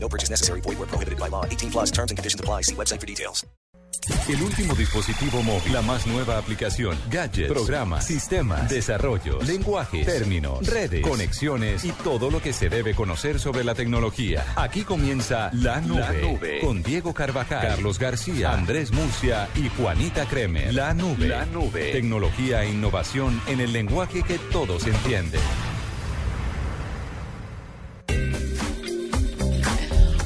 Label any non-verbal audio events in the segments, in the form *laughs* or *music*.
No purchase necessary. Void where prohibited by law. 18 plus terms and conditions apply. See website for details. El último dispositivo móvil, la más nueva aplicación, gadgets, programas, sistemas, desarrollos, lenguajes, términos, redes, conexiones y todo lo que se debe conocer sobre la tecnología. Aquí comienza La Nube, La Nube. con Diego Carvajal, Carlos García, Andrés Murcia y Juanita Kremer. La Nube, La Nube, tecnología e innovación en el lenguaje que todos entienden.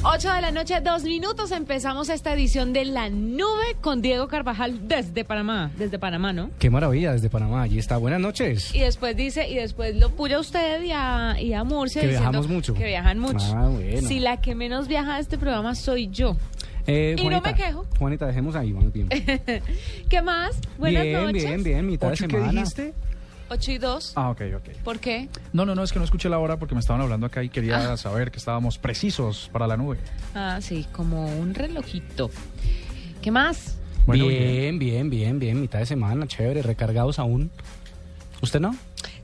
8 de la noche, dos minutos. Empezamos esta edición de La Nube con Diego Carvajal desde Panamá. Desde Panamá, ¿no? Qué maravilla, desde Panamá. Allí está. Buenas noches. Y después dice, y después lo puya usted y a, y a Murcia. Que diciendo viajamos mucho. Que viajan mucho. Ah, bueno. Si la que menos viaja a este programa soy yo. Eh, Y no me quejo. Juanita, dejemos ahí, vamos bien. *laughs* ¿Qué más? Buenas bien, noches. bien, bien, mitad de ¿Ocho qué semana. dijiste? 8 y 2. Ah, ok, ok. ¿Por qué? No, no, no, es que no escuché la hora porque me estaban hablando acá y quería saber que estábamos precisos para la nube. Ah, sí, como un relojito. ¿Qué más? Bueno, bien, bien, bien, bien, mitad de semana, chévere, recargados aún. ¿Usted no?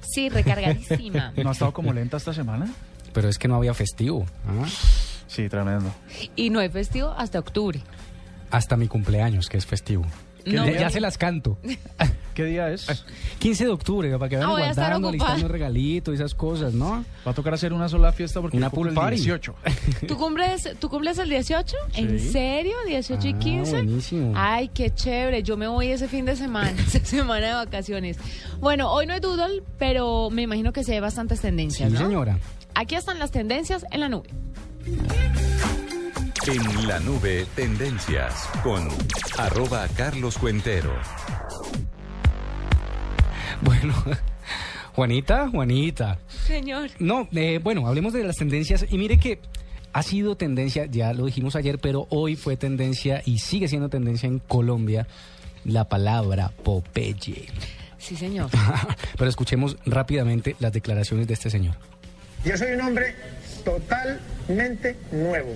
Sí, recargadísima. *laughs* ¿No ha estado como lenta esta semana? Pero es que no había festivo. ¿ah? Sí, tremendo. y no hay festivo hasta octubre. Hasta mi cumpleaños, que es festivo. No, ya, ya se las canto. *laughs* ¿Qué día es? 15 de octubre, para que vayan Ah, voy a estar guardando, ocupada. listando regalitos y esas cosas, ¿no? Va a tocar hacer una sola fiesta porque Una yo cumplo pool party. el *laughs* 18. ¿Tú cumples, ¿Tú cumples el 18? ¿En Sí. serio? ¿18 y Ah, 15? buenísimo. Ay, qué chévere. Yo me voy ese fin de semana, *laughs* esa semana de vacaciones. Bueno, hoy no hay doodle, pero me imagino que se ve bastantes Sí, tendencias, ¿no? señora. Aquí están las tendencias en la nube. En la nube, tendencias con arroba Carlos Cuentero. *laughs* Bueno, Juanita, Juanita. Señor. No, eh, bueno, hablemos de las tendencias y mire que ha sido tendencia, ya lo dijimos ayer, pero hoy fue tendencia y sigue siendo tendencia en Colombia la palabra Popeye. Sí, señor. *laughs* pero escuchemos rápidamente las declaraciones de este señor. Yo soy un hombre totalmente nuevo.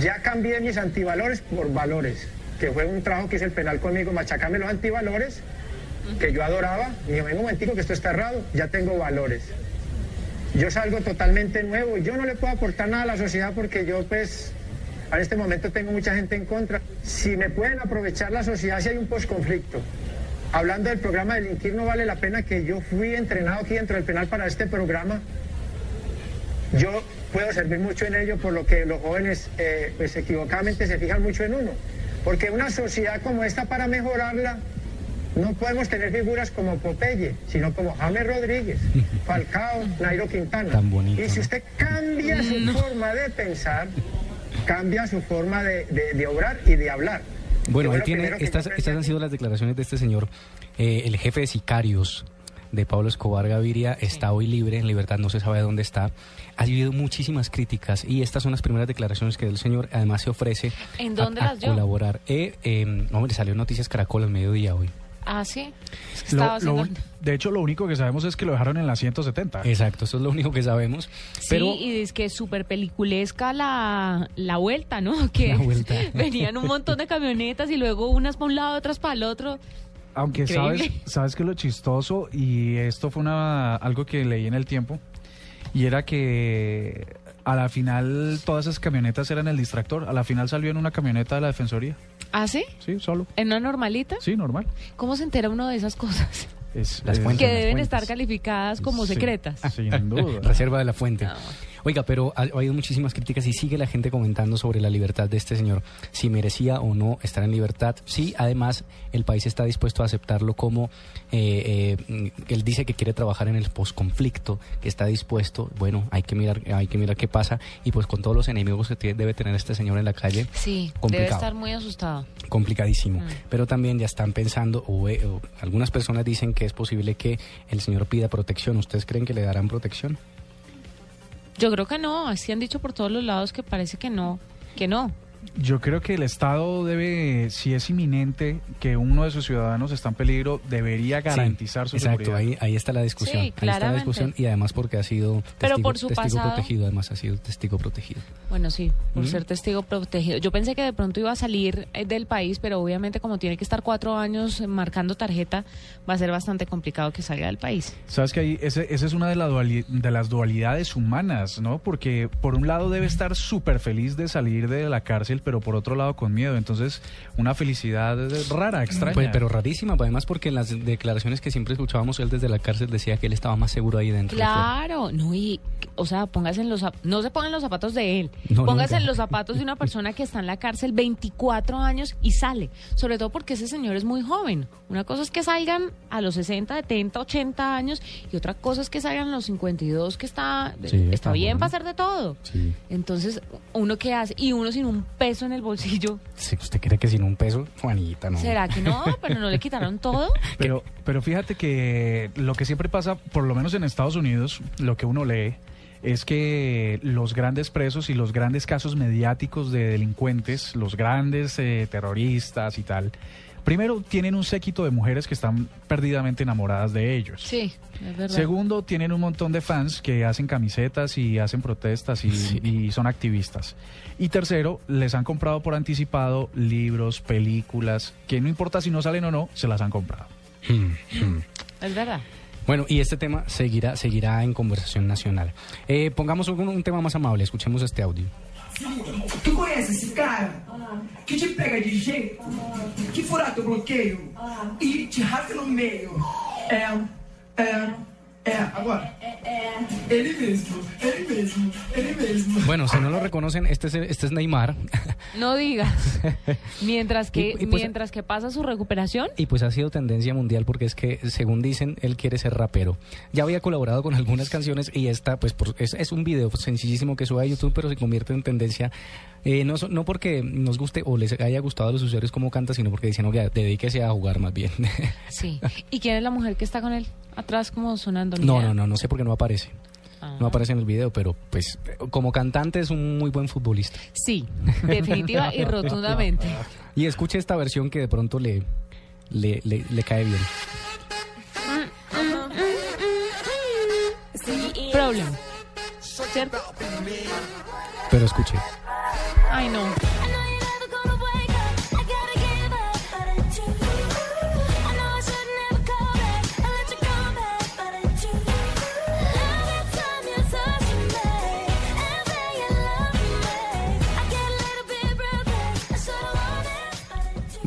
Ya cambié mis antivalores por valores, que fue un trabajo que hizo el penal conmigo, machacarme los antivalores, que yo adoraba. Dije, "Ven un momentico que esto está errado, ya tengo valores. Yo salgo totalmente nuevo y yo no le puedo aportar nada a la sociedad porque yo pues en este momento tengo mucha gente en contra. Si me pueden aprovechar la sociedad si hay un posconflicto. Hablando del programa de delinquir, no vale la pena que yo fui entrenado aquí dentro del penal para este programa. Yo puedo servir mucho en ello, por lo que los jóvenes, eh, pues equivocadamente, se fijan mucho en uno. Porque una sociedad como esta, para mejorarla, no podemos tener figuras como Popeye, sino como James Rodríguez, *laughs* Falcao, Nairo Quintana. Tan bonito, y si usted cambia su forma de pensar, cambia su forma de, de- de obrar y de hablar. Bueno, lo tiene, estas, estas han sido las declaraciones de este señor, eh, el jefe de sicarios de Pablo Escobar Gaviria está hoy libre, en libertad, no se sabe dónde está. Ha habido muchísimas críticas y estas son las primeras declaraciones que el señor además se ofrece ¿En a- dónde a, las dio? colaborar. Eh, eh, hombre, salió Noticias Caracol al mediodía hoy. Ah, sí. Es que Lo- estaba lo haciendo... un- de hecho, lo único que sabemos es que lo dejaron en la 170. Exacto, eso es lo único que sabemos. Sí, Pero y es que es súper peliculesca la, la vuelta, ¿no? *laughs* Que La vuelta. *laughs* venían un montón de camionetas y luego unas para un lado, otras para el otro. Aunque sabes, Increíble. sabes que lo chistoso, y esto fue una, algo que leí en el tiempo, y era que a la final todas esas camionetas eran el distractor. A la final salió en una camioneta de la Defensoría. ¿Ah, sí? Sí, solo. ¿En una normalita? Sí, normal. ¿Cómo se entera uno de esas cosas? Es, Las es- fuentes. Que deben fuentes. estar calificadas como Sí. secretas. Sin duda. Reserva de la fuente. No. Oiga, pero ha, ha habido muchísimas críticas y sigue la gente comentando sobre la libertad de este señor, si merecía o no estar en libertad. Sí, además, el país está dispuesto a aceptarlo como eh, eh, él dice que quiere trabajar en el posconflicto, que está dispuesto. Bueno, hay que mirar, hay que mirar qué pasa y pues con todos los enemigos que tiene- debe tener este señor en la calle, Sí, debe Complicado. estar muy asustado. complicadísimo. Mm. Pero también ya están pensando, o, eh, o algunas personas dicen que es posible que el señor pida protección. ¿Ustedes creen que le darán protección? Yo creo que no, así han dicho por todos los lados que parece que no, que no. Yo creo que el Estado debe, si es inminente que uno de sus ciudadanos está en peligro, debería garantizar Sí, su exacto, seguridad. ahí, ahí está la discusión. Sí, ahí está la discusión y además porque ha sido Pero testigo, por su testigo pasado. protegido, además ha sido testigo protegido. Bueno, sí, por ¿Mm? ser testigo protegido. Yo pensé que de pronto iba a salir eh, del país, pero obviamente como tiene que estar cuatro años marcando tarjeta, va a ser bastante complicado que salga del país. Sabes que ahí, esa es una de, la duali- de las dualidades humanas, ¿no? Porque por un lado debe estar súper feliz de salir de la cárcel, pero por otro lado con miedo. Entonces, una felicidad rara, extraña. Pues, pero rarísima, además porque en las declaraciones que siempre escuchábamos él desde la cárcel decía que él estaba más seguro ahí dentro. que. Claro, no, y, o sea, póngase en los, no se pongan los zapatos de él, No, póngase nunca. en los zapatos de una persona que está en la cárcel 24 años y sale, sobre todo porque ese señor es muy joven. Una cosa es que salgan a los 60, 70, 80 años y otra cosa es que salgan a los 52, que está, Sí, está, está bien para hacer de todo. Sí. Entonces, ¿uno qué hace? Y uno sin un peso en el bolsillo, Si usted cree que sin un peso, Juanita, no. ¿será que no? Pero no le quitaron todo. *laughs* Pero, pero fíjate que lo que siempre pasa, por lo menos en Estados Unidos, lo que uno lee es que los grandes presos y los grandes casos mediáticos de delincuentes, los grandes eh, terroristas y tal, primero tienen un séquito de mujeres que están perdidamente enamoradas de ellos. Sí, es verdad. Segundo, tienen un montón de fans que hacen camisetas y hacen protestas y, Sí. y son activistas. Y tercero, les han comprado por anticipado libros, películas, que no importa si no salen o no, se las han comprado. Es verdad. Bueno, y este tema seguirá, seguirá en conversación nacional. Eh, pongamos un, un tema más amable, escuchemos este audio. Tu conhece esse cara? Que te pega de jeito, que fura teu bloqueio e te rasga no meio. É, é, é, agora. Ele mesmo, ele mesmo, ele mesmo. Bueno, si no lo reconocen, este es, este es Neymar. *laughs* No digas. *laughs* Mientras que, Y- y pues- mientras que pasa su recuperación, Y pues ha sido tendencia mundial porque es que, según dicen, él quiere ser rapero. Ya había colaborado con algunas canciones y esta, pues, por- es, es un video sencillísimo que sube a YouTube, pero se convierte en tendencia. eh, no, so- no porque nos guste o les haya gustado a los usuarios cómo canta, sino porque dicen, oye, dedíquese a jugar más bien. sí. *laughs* ¿Y quién es la mujer que está con él? Atrás como sonando. No, no, no, no sé por qué no aparece. Ah. No aparece en el video, pero pues como cantante es un muy buen futbolista. Sí, definitiva y *laughs* rotundamente. Y escuche esta versión que de pronto le, le, le, le cae bien. Problem. ¿Cierto? Pero escuche. Ay, no.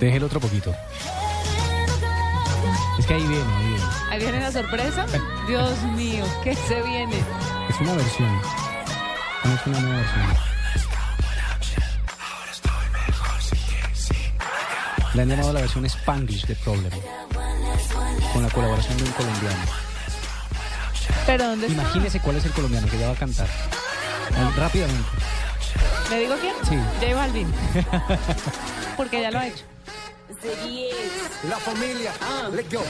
Deje el otro poquito. Es que ahí viene, ahí viene. Ahí viene la sorpresa. *laughs* Dios mío, ¿qué se viene? Es una versión. No es una nueva versión. Le han llamado la versión Spanglish de Problem. Con la colaboración de un colombiano. ¿Pero dónde está? Imagínese cuál es el colombiano que ya va a cantar. Rápidamente. ¿Le digo quién? Sí. J Balvin. *laughs* Porque ya lo ha hecho. La familia, let's go.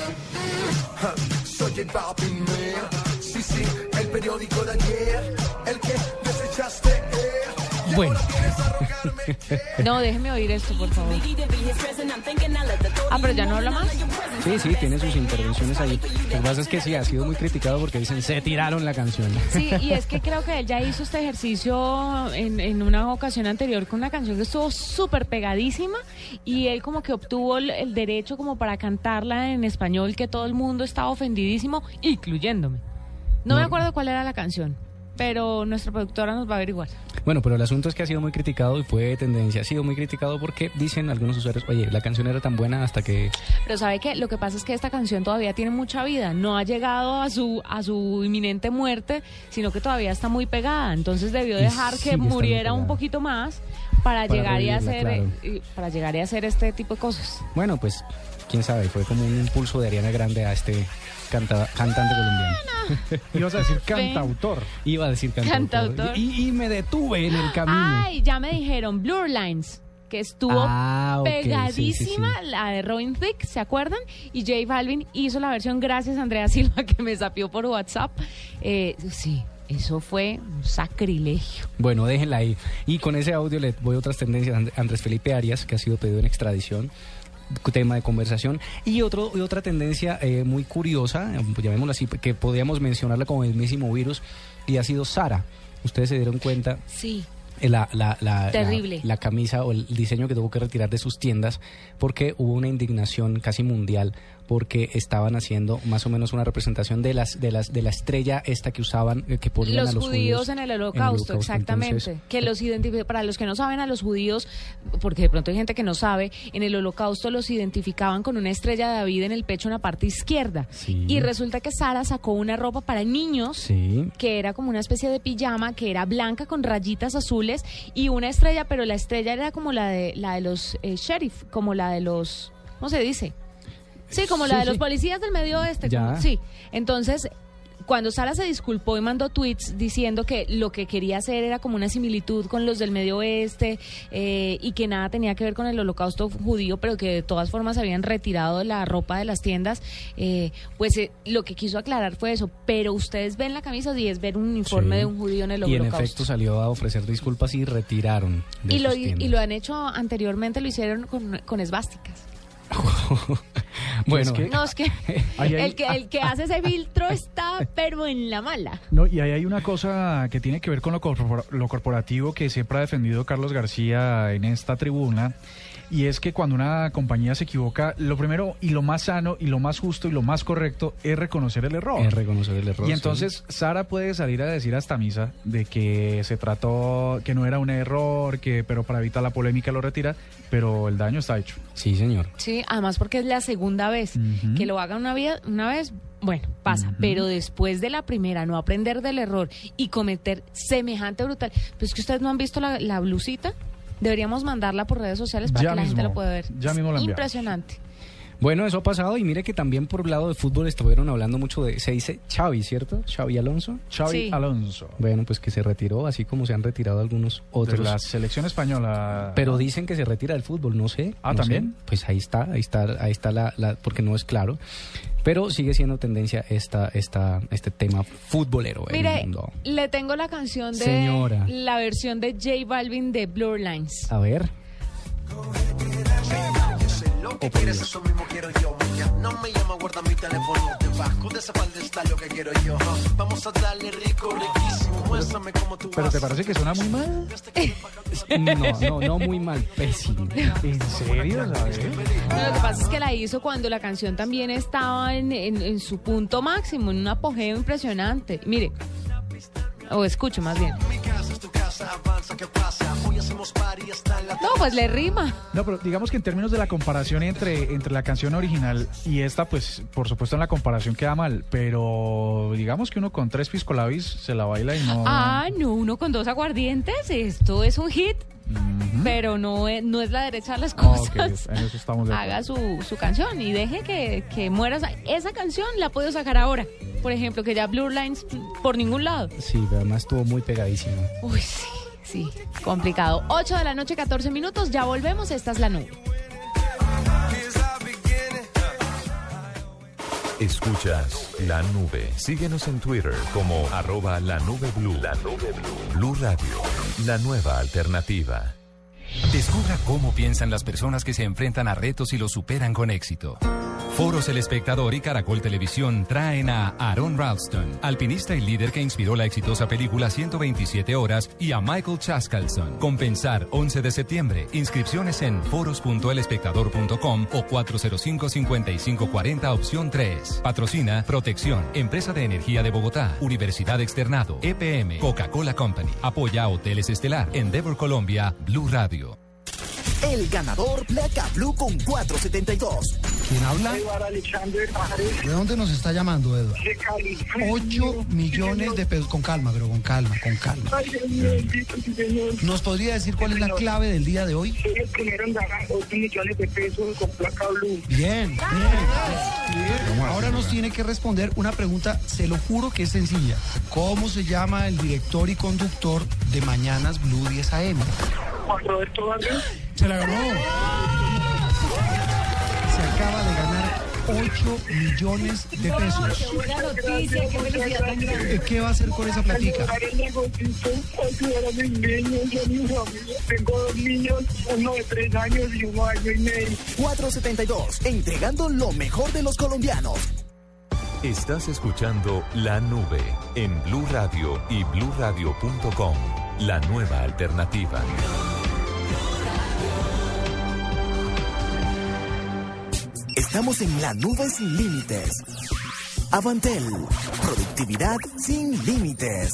Soy el Balvin Man. Sí, sí, el periódico de ayer. El que desechaste. Bueno, *laughs* No, déjeme oír esto, por favor. Ah, pero ya no habla más. sí, sí, tiene sus intervenciones ahí. Lo que pasa es que sí, ha sido muy criticado porque dicen, se tiraron la canción. Sí, y es que *laughs* creo que él ya hizo este ejercicio en, en una ocasión anterior con una canción que estuvo súper pegadísima y él como que obtuvo el, el derecho como para cantarla en español que todo el mundo estaba ofendidísimo, incluyéndome. No me No. acuerdo cuál era la canción, pero nuestra productora nos va a averiguar. Bueno, pero el asunto es que ha sido muy criticado y fue tendencia. Ha sido muy criticado porque dicen algunos usuarios, oye, la canción era tan buena hasta que... Pero sabe que lo que pasa es que esta canción todavía tiene mucha vida, no ha llegado a su a su inminente muerte, sino que todavía está muy pegada, entonces debió dejar que muriera un poquito más para, Para llegar y hacer claro. eh, para llegar y hacer este tipo de cosas. Bueno, pues, quién sabe, fue como un impulso de Ariana Grande a este canta- cantante colombiano. Ibas a decir *laughs* cantautor. Iba a decir cantautor. Cantautor. Y, y me detuve en el camino. Ay, ya me dijeron Blur Lines, que estuvo Ah, pegadísima, sí, sí, sí. la de Robin Thicke, ¿se acuerdan? Y J Balvin hizo la versión, gracias a Andrea Silva que me sapió por WhatsApp. Eh, sí, Eso fue un sacrilegio. Bueno, déjenla ahí. Y con ese audio le voy a otras tendencias. And- Andrés Felipe Arias, que ha sido pedido en extradición, tema de conversación. Y, otro, y otra tendencia eh, muy curiosa, eh, llamémosla así, que podríamos mencionarla como el mismísimo virus, y ha sido Sara. Ustedes se dieron cuenta Sí. eh, la, la, la, Terrible. la camisa o el diseño que tuvo que retirar de sus tiendas porque hubo una indignación casi mundial porque estaban haciendo más o menos una representación de las de las de la estrella esta que usaban eh, que ponían Los, a los judíos, en el holocausto, exactamente. Entonces, que los identifi- para los que no saben a los judíos, porque de pronto hay gente que no sabe, en el holocausto los identificaban con una estrella de David en el pecho en la parte izquierda. Sí. Y resulta que Sara sacó una ropa para niños sí, que era como una especie de pijama que era blanca con rayitas azules y una estrella, pero la estrella era como la de la de los eh, sheriff, como la de los ¿cómo se dice? Sí, como la Sí, de los sí. policías del medio oeste. Como- sí. Entonces, cuando Sara se disculpó y mandó tweets diciendo que lo que quería hacer era como una similitud con los del medio oeste eh, y que nada tenía que ver con el holocausto judío, pero que de todas formas habían retirado la ropa de las tiendas, eh, pues eh, lo que quiso aclarar fue eso. Pero ustedes ven la camisa y es ver un uniforme sí. de un judío en el y en holocausto. efecto salió a ofrecer disculpas y retiraron de y, lo, y lo han hecho anteriormente, lo hicieron con, con esvásticas. *laughs* bueno, Es que- No, es que, *laughs* Ahí hay- el que el que *laughs* hace ese filtro está, pero en la mala. No, y ahí hay una cosa que tiene que ver con lo, corpora- lo corporativo que siempre ha defendido Carlos García en esta tribuna. Y es que cuando una compañía se equivoca, lo primero y lo más sano y lo más justo y lo más correcto es reconocer el error. es reconocer el error. Y sí. entonces Sara puede salir a decir hasta misa de que se trató, que no era un error, que pero para evitar la polémica lo retira, pero el daño está hecho. Sí, señor. Sí, además porque es la segunda vez. Que lo haga una, vez una vez, bueno, pasa. Pero después de la primera, no aprender del error y cometer semejante brutal. Pues es que ustedes no han visto la, la blusita. Deberíamos mandarla por redes sociales para Ya que la gente lo pueda ver. ya Es mismo la enviamos. Impresionante. Bueno, eso ha pasado y mire que también por el lado de fútbol estuvieron hablando mucho de, se dice Xavi, ¿cierto? Xavi Alonso. Xavi Sí. Alonso. Bueno, pues que se retiró, así como se han retirado algunos De otros. la selección española. Pero dicen que se retira del fútbol, no sé. Ah, no ¿también? sé. Pues ahí está, ahí está, ahí está la, la- porque no es claro. Pero sigue siendo tendencia esta, esta, este tema futbolero en el Mire, mundo. le tengo la canción de Señora. la versión de J Balvin de Blur Lines. A ver. Lo que quieres, eso mismo quiero yo. Ya no me llama, guarda mi teléfono debajo de esa falda está lo que quiero yo. Vamos a darle rico, riquísimo. Muéstrame cómo tú ¿Pero te parece que suena muy mal? No, no, no muy mal, pésimo. ¿En serio? ¿Sabes? No, lo que pasa es que la hizo cuando la canción también estaba en, en- en su punto máximo, en un apogeo impresionante. Mire, o escuche más bien. Mi casa es tu casa, No, pues le rima. No, pero digamos que en términos de la comparación entre, entre la canción original y esta, pues por supuesto en la comparación queda mal, pero digamos que uno con tres piscolabis se la baila y no... Ah, no, uno con dos aguardientes, esto es un hit, pero no es, no es la derecha de las Ah, cosas. en eso estamos de Haga su, su canción y deje que, que muera. Esa, esa canción la puedo sacar ahora. Por ejemplo, que ya Blue Lines por ningún lado. Sí, pero además estuvo muy pegadísimo. Uy, sí, sí, complicado. 8 de la noche, 14 minutos, ya volvemos, esta es la nube. Escuchas la nube. Síguenos en Twitter como arroba la nube blue. La nube blue. Blue Radio, la nueva alternativa. Descubra cómo piensan las personas que se enfrentan a retos y los superan con éxito. Foros El Espectador y Caracol Televisión traen a Aaron Ralston, alpinista y líder que inspiró la exitosa película 127 horas, y a Michael Chaskalson. Compensar 11 de septiembre. Inscripciones en foros.elespectador.com o 405-5540 opción 3. Patrocina Protección, Empresa de Energía de Bogotá, Universidad Externado, EPM, Coca-Cola Company. Apoya Hoteles Estelar, Endeavor Colombia, Blue Radio. El ganador Placa Blue con 472. ¿Quién habla? ¿De dónde nos está llamando, Eduardo? 8 millones de pesos. Con calma, pero con calma, con calma. ¿Nos podría decir cuál es la clave del día de hoy? Soy el primero en ganar 8 millones de pesos con placa blue. Bien, bien. Ahora nos tiene que responder una pregunta, se lo juro que es sencilla. ¿Cómo se llama el director y conductor de Mañanas Blue 10 AM? Juan Roberto Vargas. Se la ganó. Acaba de ganar 8 millones de pesos. Qué buena noticia, qué felicidad tan grande. Eh, ¿Qué va a hacer con esa platica? Para el negocito, ayudar a mis niños y a mi familia. Tengo dos niños, uno de tres años y uno año y medio. 472, entregando lo mejor de los colombianos. Estás escuchando La Nube en Blue Radio y bluradio.com. La nueva alternativa. Estamos en la nube sin límites. Avantel, productividad sin límites.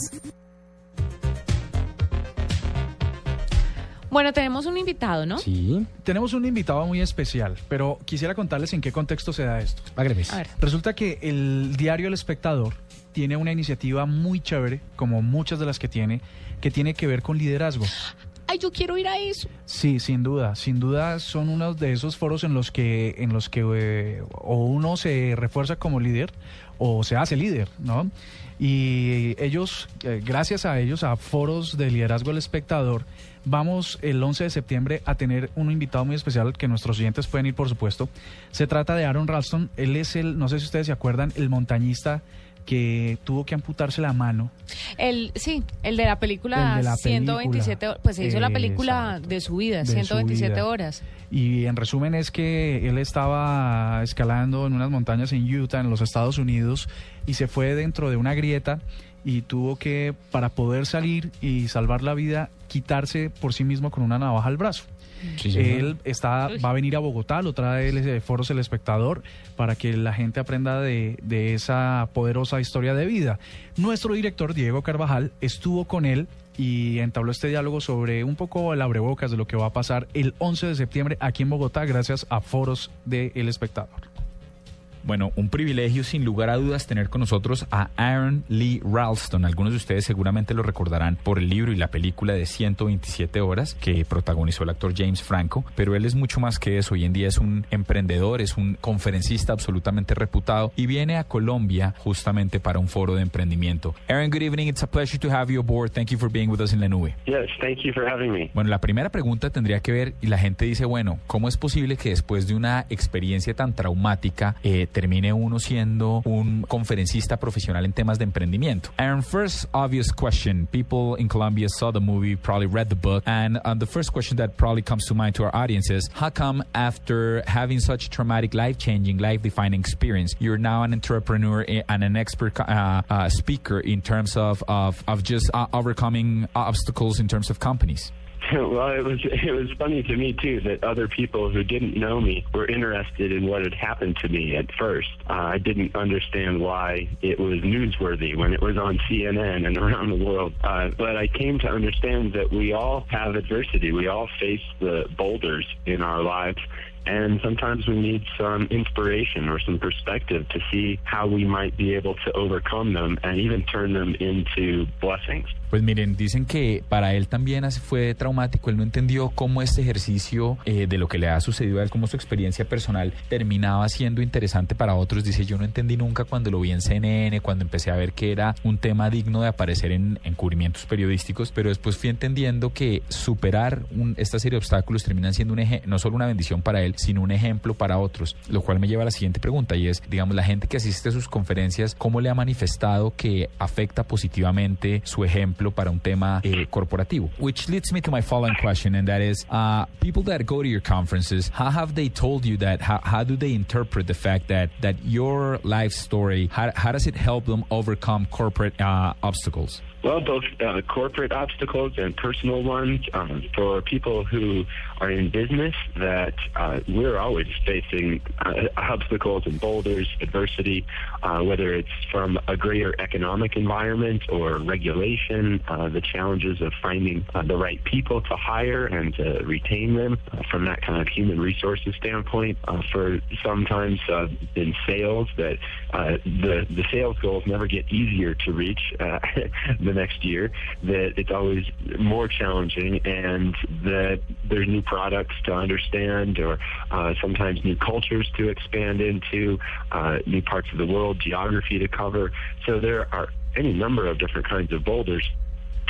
Bueno, tenemos un invitado, ¿no? Sí. Tenemos un invitado muy especial, pero quisiera contarles en qué contexto se da esto. Agremes. A ver. Resulta que el diario El Espectador tiene una iniciativa muy chévere, como muchas de las que tiene, que tiene que ver con liderazgo. Ay, yo quiero ir a eso. Sí, sin duda, sin duda son uno de esos foros en los que en los que eh, o uno se refuerza como líder o se hace líder, ¿no? Y ellos, eh, gracias a ellos, a foros de liderazgo del espectador, vamos el 11 de septiembre a tener un invitado muy especial que nuestros oyentes pueden ir, por supuesto. Se trata de Aaron Ralston. Él es el, no sé si ustedes se acuerdan, el montañista que tuvo que amputarse la mano. El, sí, el de la película, El de la 127 horas. Pues se hizo la película Exacto. de su vida, De su 127 vida. horas. Y en resumen es que él estaba escalando en unas montañas en Utah, en los Estados Unidos, y se fue dentro de una grieta y tuvo que, para poder salir y salvar la vida, quitarse por sí mismo con una navaja al brazo. Él está, va a venir a Bogotá, lo trae el eh, Foros El Espectador para que la gente aprenda de, de esa poderosa historia de vida. Nuestro director, Diego Carvajal, estuvo con él y entabló este diálogo sobre un poco el abrebocas de lo que va a pasar el 11 de septiembre aquí en Bogotá gracias a Foros de El Espectador. Bueno, un privilegio sin lugar a dudas tener con nosotros a Aaron Lee Ralston. Algunos de ustedes seguramente lo recordarán por el libro y la película de 127 horas que protagonizó el actor James Franco, pero él es mucho más que eso. Hoy en día es un emprendedor, es un conferencista absolutamente reputado y viene a Colombia justamente para un foro de emprendimiento. Aaron, good evening. It's a pleasure to have you aboard. Thank you for being with us in la nube. Yes, thank you for having me. Bueno, la primera pregunta tendría que ver, y la gente dice, bueno, ¿cómo es posible que después de una experiencia tan traumática eh, termine uno siendo un conferencista profesional en temas de emprendimiento? First obvious question. People in Colombia saw the movie, probably read the book, and uh, the first question that probably comes to mind to our audience is, how come after having such traumatic, life-changing, life-defining experience, you're now an entrepreneur eh, and an expert uh, uh, speaker in terms of, of, of just uh, overcoming obstacles in terms of companies? *laughs* well, it was it was funny to me too that other people who didn't know me were interested in what had happened to me at first. Uh, I didn't understand why it was newsworthy when it was on CNN and *laughs* around the world. Uh, but I came to understand that we all have adversity. We all face the boulders in our lives. And sometimes we need some inspiration or some perspective to see how we might be able to overcome them and even turn them into blessings. Pues miren, dicen que para él también fue traumático, él no entendió cómo este ejercicio eh, de lo que le ha sucedido a él, cómo su experiencia personal terminaba siendo interesante para otros. Dice, yo no entendí nunca cuando lo vi en CNN, cuando empecé a ver que era un tema digno de aparecer en, en cubrimientos periodísticos, pero después fui entendiendo que superar un- esta serie de obstáculos terminan siendo un eje, no solo una bendición para él, sino un ejemplo para otros, lo cual me lleva a la siguiente pregunta y es, digamos, la gente que asiste a sus conferencias, ¿cómo le ha manifestado que afecta positivamente su ejemplo para un tema eh, corporativo? Which leads me to my following question, and that is, uh, people that go to your conferences, how have they told you that? How, how do they interpret the fact that that your life story? How, how does it help them overcome corporate uh, obstacles? Well, both uh, corporate obstacles and personal ones. Um, for people who are in business, that uh, we're always facing uh, obstacles and boulders, adversity, uh, whether it's from a greater economic environment or regulation, uh, the challenges of finding uh, the right people to hire and to retain them uh, from that kind of human resources standpoint. For sometimes in sales, that the the sales goals never get easier to reach. *laughs* The next year, that it's always more challenging and that there's new products to understand or uh, sometimes new cultures to expand into, uh, new parts of the world, geography to cover. So there are any number of different kinds of boulders.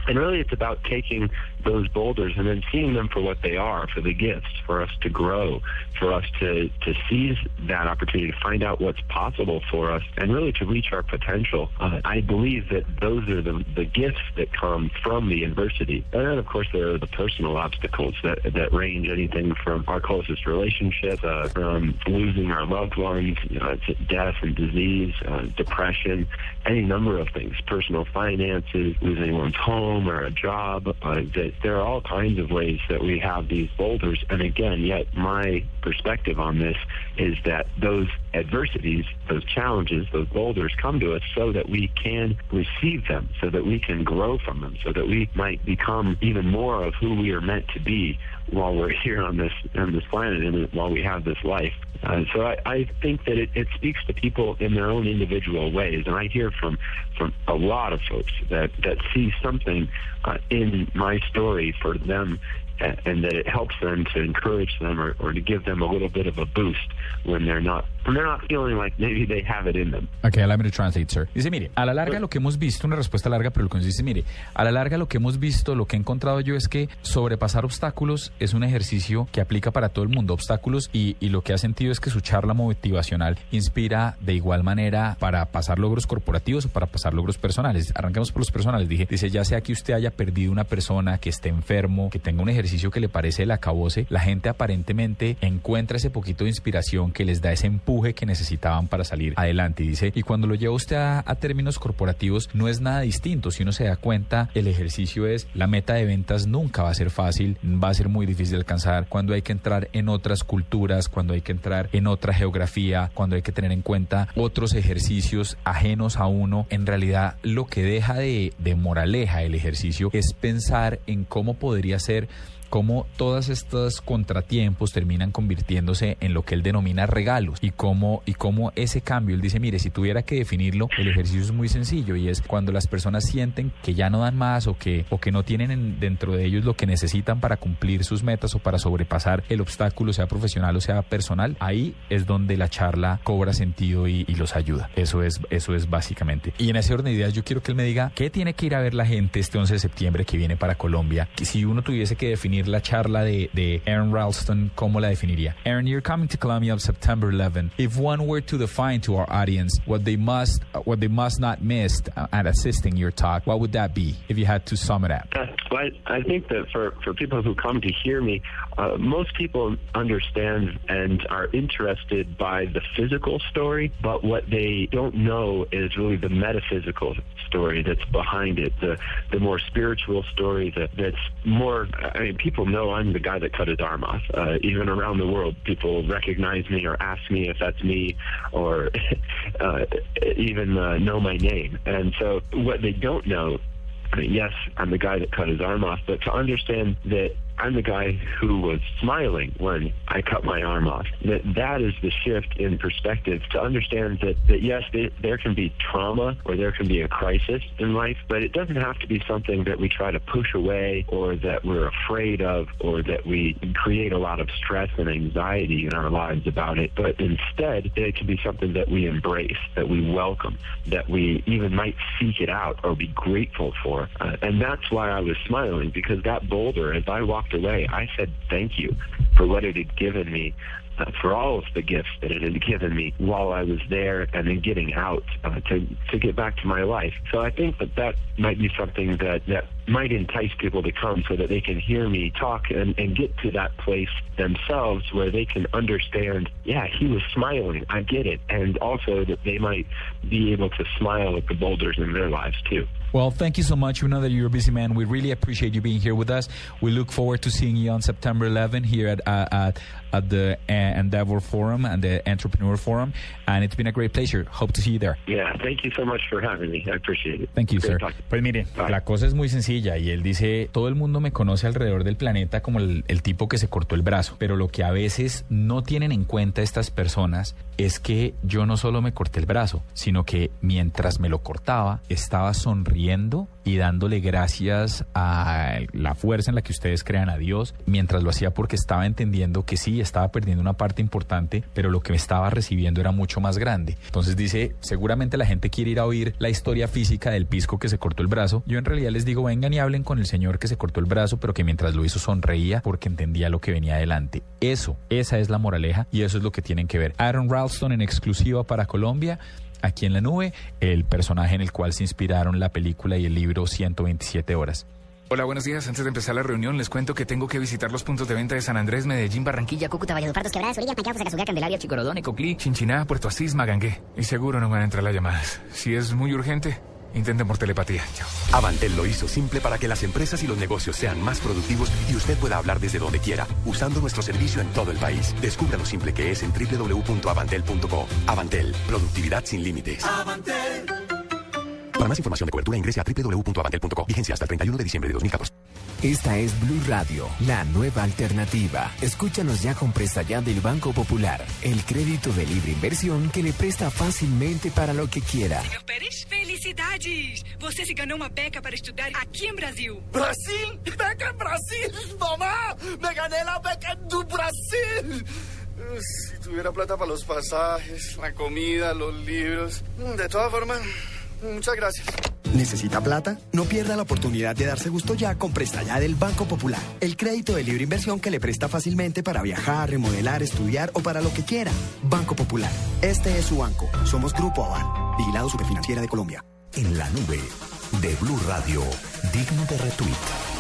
And really, it's about taking those boulders and then seeing them for what they are, for the gifts, for us to grow, for us to, to seize that opportunity, to find out what's possible for us, and really to reach our potential. Uh, I believe that those are the, the gifts that come from the adversity. And then, of course, there are the personal obstacles that, that range anything from our closest relationships, uh, from losing our loved ones, you know, death and disease, uh, depression, any number of things, personal finances, losing one's home or a job. Uh, there are all kinds of ways that we have these boulders. And again, yet my perspective on this is that those adversities, those challenges, those boulders come to us so that we can receive them, so that we can grow from them, so that we might become even more of who we are meant to be while we're *laughs* here on this on this planet and while we have this life. Uh, so I, I think that it, it speaks to people in their own individual ways, and I hear from from a lot of folks that that see something uh, in my story for them and that it helps them to encourage them or, or to give them a little bit of a boost when they're not they're not feeling like maybe they have it in them. Okay, allow me to translate, sir. Dice, mire, a la larga lo que hemos visto, una respuesta larga, pero lo que dice, mire, a la larga lo que hemos visto, lo que he encontrado yo es que sobrepasar obstáculos es un ejercicio que aplica para todo el mundo, obstáculos, y, y lo que ha sentido es que su charla motivacional inspira de igual manera para pasar logros corporativos o para pasar logros personales. Arranquemos por los personales. Dije, dice, ya sea que usted haya perdido una persona, que esté enfermo, que tenga un ejercicio que le parece el acabose, la gente aparentemente encuentra ese poquito de inspiración que les da ese empuje que necesitaban para salir adelante. Dice, y cuando lo lleva usted a, términos corporativos, no es nada distinto. Si uno se da cuenta, el ejercicio es la meta de ventas nunca va a ser fácil, va a ser muy difícil de alcanzar. Cuando hay que entrar en otras culturas, cuando hay que entrar en otra geografía, cuando hay que tener en cuenta otros ejercicios ajenos a uno, en realidad lo que deja de, de moraleja el ejercicio es pensar en cómo podría ser cómo todos estos contratiempos terminan convirtiéndose en lo que él denomina regalos y cómo, y cómo ese cambio, él dice, mire, si tuviera que definirlo, el ejercicio es muy sencillo y es cuando las personas sienten que ya no dan más o que, o que no tienen en- dentro de ellos lo que necesitan para cumplir sus metas o para sobrepasar el obstáculo, sea profesional o sea personal, ahí es donde la charla cobra sentido y, y los ayuda. Eso es, eso es básicamente. Y en ese orden de ideas yo quiero que él me diga qué tiene que ir a ver la gente este 11 de septiembre que viene para Colombia. Que si uno tuviese que definir la charla de, de Aaron Ralston, ¿cómo la definiría? Aaron, you're coming to Colombia on September 11. If one were to define to our audience what they must, what they must not miss at assisting your talk, what would that be? If you had to sum it up. Uh, well, I, I think that for, for people who come to hear me, uh, most people understand and are interested by the physical story, but what they don't know is really the metaphysical story that's behind it, the the more spiritual story that that's more. I mean, people know I'm the guy that cut his arm off. Uh, even around the world, people recognize me or ask me if that's me, or *laughs* uh, even uh, know my name. And so, what they don't know I mean, yes, I'm the guy that cut his arm off, but to understand that I'm the guy who was smiling when I cut my arm off. That that is the shift in perspective to understand that, that yes, there, there can be trauma or there can be a crisis in life, but it doesn't have to be something that we try to push away or that we're afraid of or that we create a lot of stress and anxiety in our lives about it. But instead, it can be something that we embrace, that we welcome, that we even might seek it out or be grateful for. Uh, and that's why I was smiling because that boulder, as I walked away, I said thank you for what it had given me. Uh, for all of the gifts that it had given me while I was there and then getting out uh, to to get back to my life. So I think that that might be something that that might entice people to come so that they can hear me talk and, and get to that place themselves where they can understand, yeah, he was smiling. I get it. And also that they might be able to smile at the boulders in their lives too. Well, thank you so much. We know that you're a busy man. We really appreciate you being here with us. We look forward to seeing you on September 11 here at uh, at, at the Endeavor Forum and the Entrepreneur Forum. And it's been a great pleasure. Hope to see you there. Yeah, thank you so much for having me. I appreciate it. Thank you, Great sir. talking. Pues mire, la cosa es muy sencilla y él dice, todo el mundo me conoce alrededor del planeta como el, el tipo que se cortó el brazo, pero lo que a veces no tienen en cuenta estas personas es que yo no solo me corté el brazo, sino que mientras me lo cortaba, estaba sonriendo y dándole gracias a la fuerza en la que ustedes crean a Dios, mientras lo hacía porque estaba entendiendo que sí, estaba perdiendo una parte importante, pero lo que me estaba recibiendo era mucho más grande. Entonces dice, seguramente la gente quiere ir a oír la historia física del pisco que se cortó el brazo. Yo en realidad les digo, vengan y hablen con el señor que se cortó el brazo, pero que mientras lo hizo sonreía porque entendía lo que venía adelante. Eso, esa es la moraleja y eso es lo que tienen que ver. Aaron Ralston en exclusiva para Colombia aquí en la nube, el personaje en el cual se inspiraron la película y el libro 127 horas. Hola, buenos días. Antes de empezar la reunión, les cuento que tengo que visitar los puntos de venta de San Andrés, Medellín, Barranquilla, Cúcuta, Valledupar, Quebradas, Orilla, Pancao, Fusagasugá, Candelaria, Chicorodón, Coclí, Chinchiná, Puerto Asís, Magangué. Y seguro no van a entrar las llamadas. Si es muy urgente, Intenten por telepatía. Chao. Avantel lo hizo simple para que las empresas y los negocios sean más productivos y usted pueda hablar desde donde quiera, usando nuestro servicio en todo el país. Descubra lo simple que es en www.avantel.co. Avantel, productividad sin límites. Avantel. Para más información de cobertura ingrese a www.avantel.co. Vigencia hasta el 31 de diciembre de 2014. Esta es Blue Radio, la nueva alternativa. Escúchanos ya con presta ya del Banco Popular, el crédito de libre inversión que le presta fácilmente para lo que quiera. Senhor Pérez, felicidades! Você se ganhou uma beca para estudar aqui em Brasil. Brasil? Beca Brasil? Mamá, me gané la beca do Brasil. Si tuviera plata para los pasajes, la comida, los libros. De todas formas, muchas gracias. ¿Necesita plata? No pierda la oportunidad de darse gusto ya con Presta Ya del Banco Popular. El crédito de libre inversión que le presta fácilmente para viajar, remodelar, estudiar o para lo que quiera. Banco Popular. Este es su banco. Somos Grupo Aval. Vigilado Superfinanciera de Colombia. En la nube de Blue Radio, digno de retweet.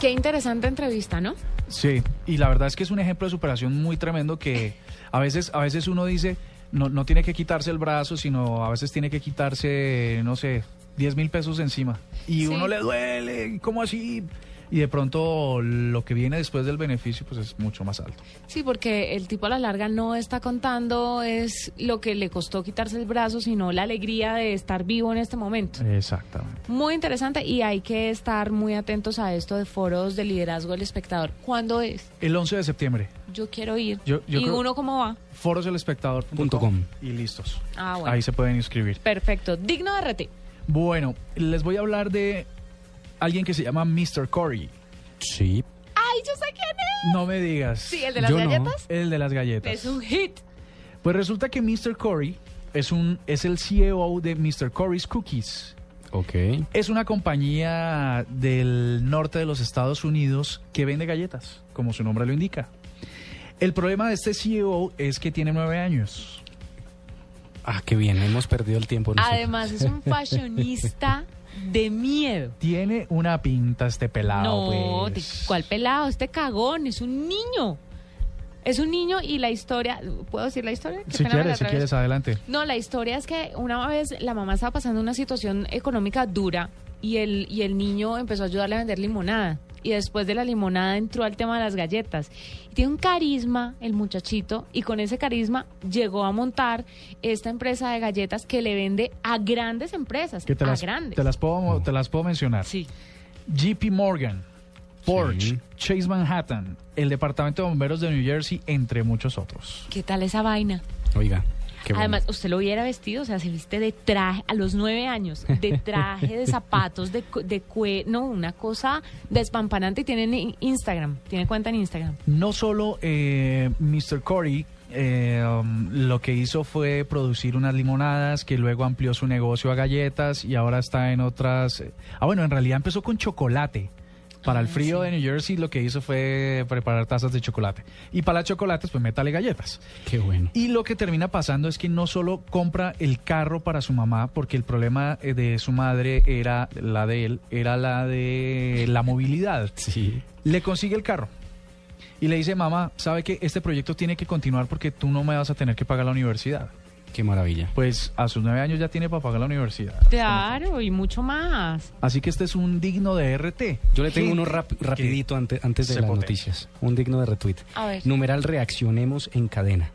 Qué interesante entrevista, ¿no? Sí, y la verdad es que es un ejemplo de superación muy tremendo que a veces, a veces uno dice, no, no tiene que quitarse el brazo, sino a veces tiene que quitarse, no sé, 10 mil pesos encima. Y Sí. uno le duele, ¿cómo así? Y de pronto lo que viene después del beneficio pues es mucho más alto. Sí, porque el tipo a la larga no está contando es lo que le costó quitarse el brazo, sino la alegría de estar vivo en este momento. Exactamente. Muy interesante y hay que estar muy atentos a esto de foros de liderazgo del espectador. ¿Cuándo es? El 11 de septiembre, Yo quiero ir. Yo- yo ¿Y creo- uno cómo va? foroselespectador.com y listos. Ah, bueno. Ahí se pueden inscribir. Perfecto. Digno de RT. Bueno, les voy a hablar de alguien que se llama Mr. Corey. Sí. ¡Ay, yo sé quién es! No me digas. Sí, el de las Yo no. galletas. El de las galletas. Es un hit. Pues resulta que Mr. Corey es, un, es el CEO de Mr. Corey's Cookies. Ok. Es una compañía del norte de los Estados Unidos que vende galletas, como su nombre lo indica. El problema de este CEO es que tiene nueve años. Ah, qué bien, hemos perdido el tiempo. nosotros. Además, es un *laughs* fashionista de miedo. Tiene una pinta este pelado. No, pues. ¿cuál pelado? Este cagón, es un niño. Es un niño y la historia, ¿puedo decir la historia? Qué Si quieres, si quieres, adelante. No, la historia es que una vez la mamá estaba pasando una situación económica dura y el, y el niño empezó a ayudarle a vender limonada. Y después de la limonada entró al tema de las galletas. Y tiene un carisma el muchachito y con ese carisma llegó a montar esta empresa de galletas que le vende a grandes empresas, Que te a las, grandes. te las puedo, te las puedo mencionar. Sí. JP Morgan, Porsche, Chase Manhattan, el Departamento de Bomberos de New Jersey, entre muchos otros. ¿Qué tal esa vaina? Oiga. Además, usted lo hubiera vestido, o sea, se viste de traje a los nueve años, de *laughs* traje, de zapatos, de, de cue, no, una cosa despampanante. Y tiene Instagram, tiene cuenta en Instagram. No solo eh, Mr. Corey eh, um, lo que hizo fue producir unas limonadas que luego amplió su negocio a galletas y ahora está en otras... eh, Ah, bueno, en realidad empezó con chocolate. Para el frío de New Jersey lo que hizo fue preparar tazas de chocolate. Y para las chocolates, pues métale galletas. Qué bueno. Y lo que termina pasando es que no solo compra el carro para su mamá, porque el problema eh, de su madre era la de él, era la de la movilidad. *laughs* Sí. Le consigue el carro. Y le dice, mamá, ¿sabe que este proyecto tiene que continuar porque tú no me vas a tener que pagar la universidad? Qué maravilla. Pues a sus nueve años ya tiene para pagar la universidad. Claro, y mucho más. Así que este es un digno de RT. Yo le tengo uno rap- rapidito ante- antes de las potencia. noticias. Un digno de retweet. A ver. Numeral reaccionemos en cadena.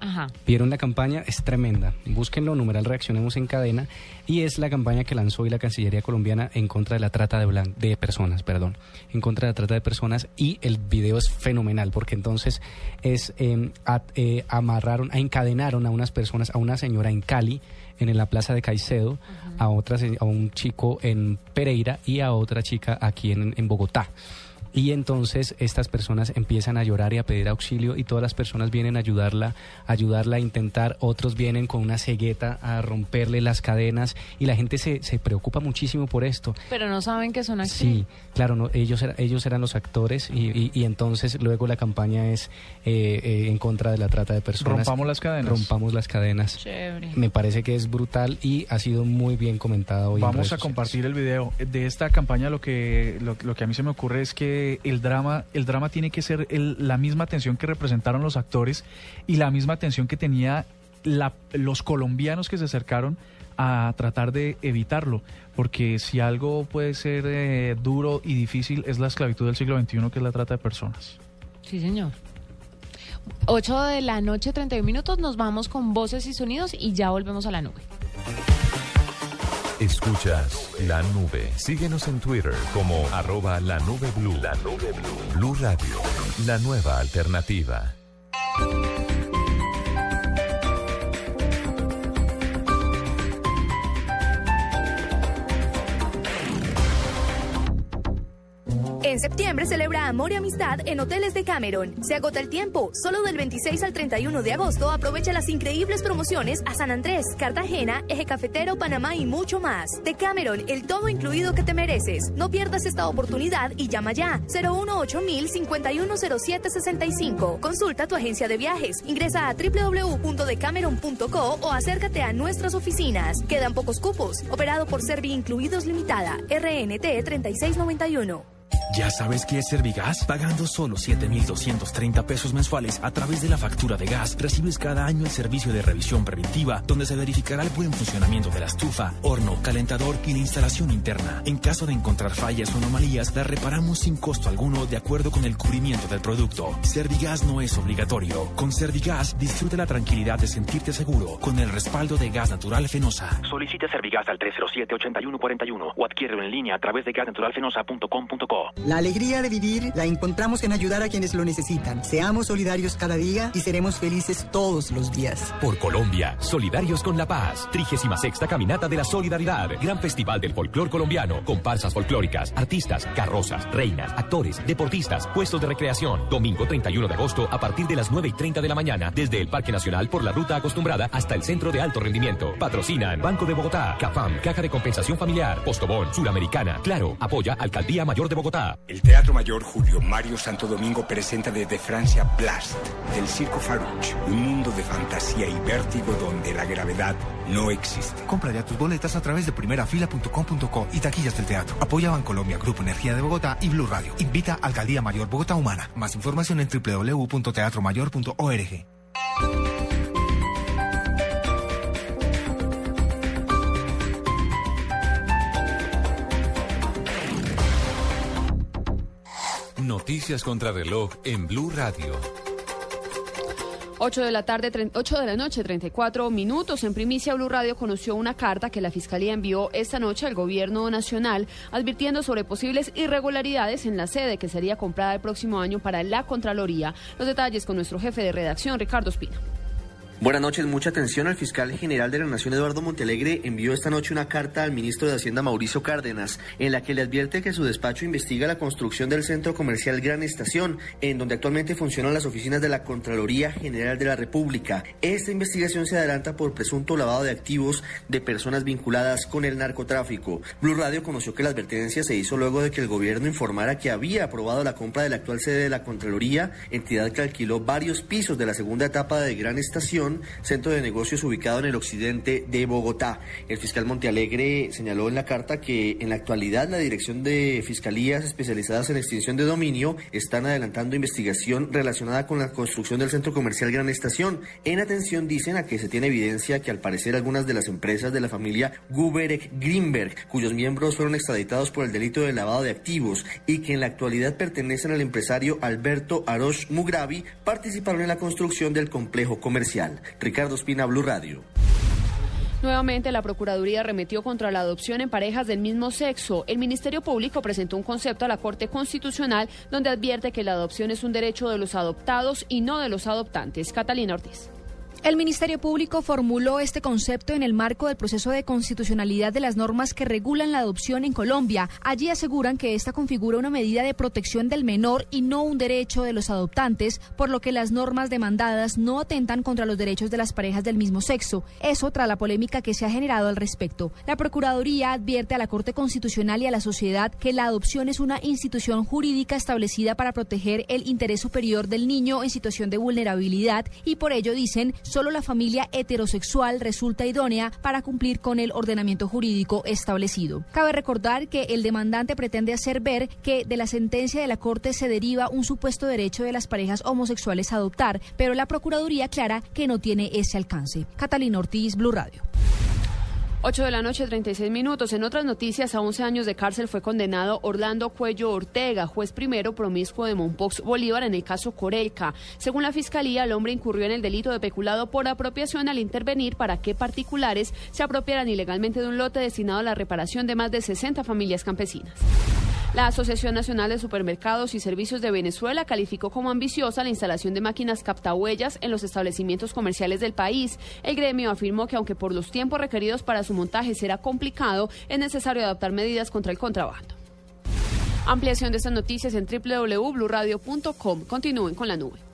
Ajá. Vieron la campaña, es tremenda. Búsquenlo, numeral Reaccionemos en Cadena. Y es la campaña que lanzó hoy la Cancillería colombiana en contra de la trata de, blan- de personas, perdón. En contra de la trata de personas. Y el video es fenomenal porque entonces es eh, a- eh, amarraron, encadenaron a unas personas, a una señora en Cali, en la plaza de Caicedo, a, otra, se- a un chico en Pereira y a otra chica aquí en, en Bogotá. Y entonces estas personas empiezan a llorar y a pedir auxilio y todas las personas vienen a ayudarla, a ayudarla a intentar, otros vienen con una cegueta a romperle las cadenas y la gente se, se preocupa muchísimo por esto. Pero no saben que son aquí. Sí, claro, no, ellos, era- ellos eran los actores y, y- y entonces luego la campaña es eh, eh, en contra de la trata de personas. Rompamos las cadenas. Rompamos las cadenas. Chévere. Me parece que es brutal y ha sido muy bien comentado hoy. en Vamos redes a sociales. compartir el video de esta campaña. Lo que lo, lo que a mí se me ocurre es que el drama el drama tiene que ser la misma tensión que representaron los actores y la misma tensión que tenía los colombianos que se acercaron a tratar de evitarlo, porque si algo puede ser eh, duro y difícil es la esclavitud del siglo XXI, que es la trata de personas. Sí, señor. 8 de la noche, 31 minutos. Nos vamos con voces y sonidos y ya volvemos a la nube. Escuchas la nube. Síguenos en Twitter como arroba la nube blue. La nube blue. Blue Radio, la nueva alternativa. En septiembre celebra Amor y Amistad en Hoteles de Cameron. Se agota el tiempo. Solo del 26 al 31 de agosto aprovecha las increíbles promociones a San Andrés, Cartagena, Eje Cafetero, Panamá y mucho más. De Cameron, el todo incluido que te mereces. No pierdas esta oportunidad y llama ya. 018 510765 Consulta tu agencia de viajes. Ingresa a www.decameron.co o acércate a nuestras oficinas. Quedan pocos cupos. Operado por Servi Incluidos Limitada. RNT 3691. ¿Ya sabes qué es Servigas? Pagando solo 7,230 pesos mensuales a través de la factura de gas, recibes cada año el servicio de revisión preventiva, donde se verificará el buen funcionamiento de la estufa, horno, calentador y la instalación interna. En caso de encontrar fallas o anomalías, las reparamos sin costo alguno de acuerdo con el cubrimiento del producto. Servigas no es obligatorio. Con Servigas, disfruta la tranquilidad de sentirte seguro con el respaldo de gas natural Fenosa. Solicite Servigas al 307-8141 o adquiérelo en línea a través de gasnaturalfenosa.com.co. La alegría de vivir la encontramos en ayudar a quienes lo necesitan. Seamos solidarios cada día y seremos felices todos los días. Por Colombia, solidarios con la paz. 36 Caminata de la Solidaridad. Gran festival del folclor colombiano. Comparsas folclóricas, artistas, carrozas, reinas, actores, deportistas, puestos de recreación. Domingo 31 de agosto a partir de las 9 y 30 de la mañana. Desde el Parque Nacional por la ruta acostumbrada hasta el Centro de Alto Rendimiento. Patrocinan Banco de Bogotá, CAFAM, Caja de Compensación Familiar, Postobón, Suramericana. Claro, apoya Alcaldía Mayor de Bogotá. El Teatro Mayor Julio Mario Santo Domingo presenta desde Francia Blast, del Circo Farouche, un mundo de fantasía y vértigo donde la gravedad no existe. Compra ya tus boletas a través de primerafila.com.co y taquillas del teatro. Apoya Bancolombia, Grupo Energía de Bogotá y Blue Radio. Invita a Alcaldía Mayor Bogotá Humana. Más información en www.teatromayor.org. Noticias contra reloj en Blue Radio. 8 de la tarde, 8 de la noche, 34 minutos. En primicia, Blue Radio conoció una carta que la Fiscalía envió esta noche al Gobierno Nacional advirtiendo sobre posibles irregularidades en la sede que sería comprada el próximo año para la Contraloría. Los detalles con nuestro jefe de redacción, Ricardo Espina. Buenas noches, mucha atención. El fiscal general de la Nación, Eduardo Montelegre, envió esta noche una carta al ministro de Hacienda, Mauricio Cárdenas, en la que le advierte que su despacho investiga la construcción del centro comercial Gran Estación, en donde actualmente funcionan las oficinas de la Contraloría General de la República. Esta investigación se adelanta por presunto lavado de activos de personas vinculadas con el narcotráfico. Blue Radio conoció que la advertencia se hizo luego de que el gobierno informara que había aprobado la compra de la actual sede de la Contraloría, entidad que alquiló varios pisos de la segunda etapa de Gran Estación Centro de negocios ubicado en el occidente de Bogotá. El fiscal Montealegre señaló en la carta que en la actualidad la Dirección de Fiscalías especializadas en extinción de dominio están adelantando investigación relacionada con la construcción del centro comercial Gran Estación. En atención dicen a que se tiene evidencia que al parecer algunas de las empresas de la familia Guberek Greenberg, cuyos miembros fueron extraditados por el delito de lavado de activos y que en la actualidad pertenecen al empresario Alberto Arosh Mugravi, participaron en la construcción del complejo comercial. Ricardo Espina, Blue Radio. Nuevamente, la Procuraduría remetió contra la adopción en parejas del mismo sexo. El Ministerio Público presentó un concepto a la Corte Constitucional donde advierte que la adopción es un derecho de los adoptados y no de los adoptantes. Catalina Ortiz. El Ministerio Público formuló este concepto en el marco del proceso de constitucionalidad de las normas que regulan la adopción en Colombia. Allí aseguran que esta configura una medida de protección del menor y no un derecho de los adoptantes, por lo que las normas demandadas no atentan contra los derechos de las parejas del mismo sexo. Eso tras la polémica que se ha generado al respecto. La Procuraduría advierte a la Corte Constitucional y a la sociedad que la adopción es una institución jurídica establecida para proteger el interés superior del niño en situación de vulnerabilidad y por ello dicen solo la familia heterosexual resulta idónea para cumplir con el ordenamiento jurídico establecido. Cabe recordar que el demandante pretende hacer ver que de la sentencia de la Corte se deriva un supuesto derecho de las parejas homosexuales a adoptar, pero la Procuraduría aclara que no tiene ese alcance. Catalina Ortiz, Blue Radio. 8 de la noche, 36 minutos. En otras noticias, a 11 años de cárcel fue condenado Orlando Cuello Ortega, juez primero promiscuo de Monpox Bolívar en el caso Corelca. Según la fiscalía, el hombre incurrió en el delito de peculado por apropiación al intervenir para que particulares se apropiaran ilegalmente de un lote destinado a la reparación de más de 60 familias campesinas. La Asociación Nacional de Supermercados y Servicios de Venezuela calificó como ambiciosa la instalación de máquinas captahuellas en los establecimientos comerciales del país. El gremio afirmó que aunque por los tiempos requeridos para su montaje será complicado, es necesario adoptar medidas contra el contrabando. Ampliación de estas noticias en www.bluradio.com. Continúen con la nube.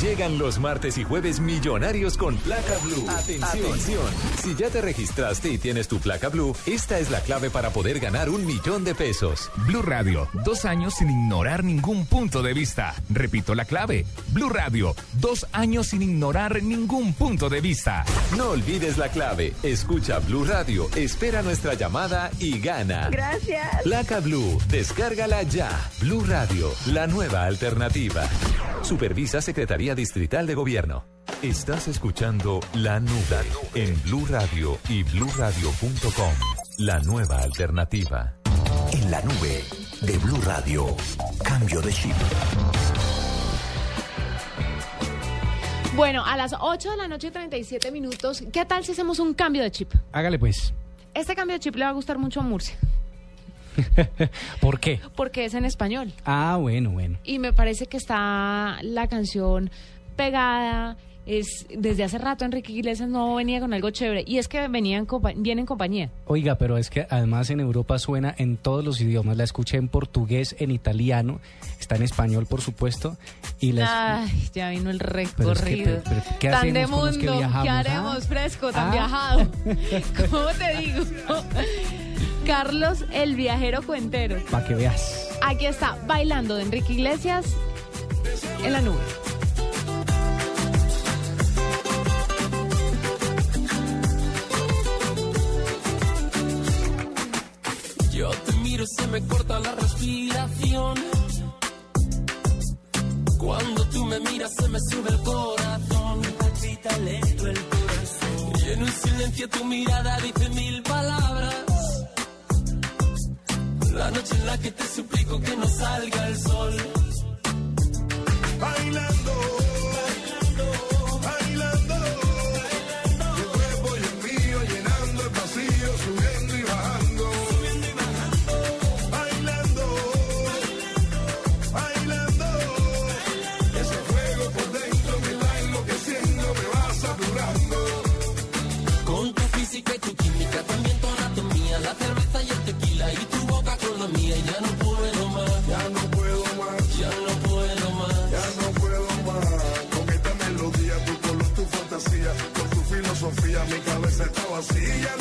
Llegan los martes y jueves millonarios con placa blue. Atención. Si ya te registraste y tienes tu placa blue, esta es la clave para poder ganar un millón de pesos. Blue Radio, dos años sin ignorar ningún punto de vista. Repito la clave. Blue Radio, dos años sin ignorar ningún punto de vista. No olvides la clave. Escucha Blue Radio, espera nuestra llamada y gana. Gracias. Placa Blue, descárgala ya. Blue Radio, la nueva alternativa. Supervisa Secretaría Distrital de Gobierno. Estás escuchando La Nube en Blue Radio y bluradio.com. La nueva alternativa. En la nube de Blue Radio. Cambio de chip. Bueno, a las 8 de la noche, 37 minutos, ¿qué tal si hacemos un cambio de chip? Hágale pues. Este cambio de chip le va a gustar mucho a Murcia, *laughs* ¿Por qué? porque es en español. Ah, bueno, bueno. Y me parece que está la canción pegada. Es, desde hace rato Enrique Iglesias no venía con algo chévere. Y es que venía en viene en compañía. Oiga, pero es que además en Europa suena en todos los idiomas. La escuché en portugués, en italiano, está en español, por supuesto. Y la Ay, ya vino el recorrido. es que, pero- pero ¿qué tan de que mundo, viajamos, ¿qué ah? haremos fresco, tan Ah. viajado? *laughs* ¿Cómo te digo? Carlos, el viajero cuentero. para que veas. Aquí está, bailando de Enrique Iglesias en la nube. Yo te miro y se me corta la respiración. Cuando tú me miras se me sube el corazón. Me palpita lento el corazón. Y en un silencio tu mirada dice mil palabras. La noche en la que te suplico que no salga el sol. Bailando, pasilla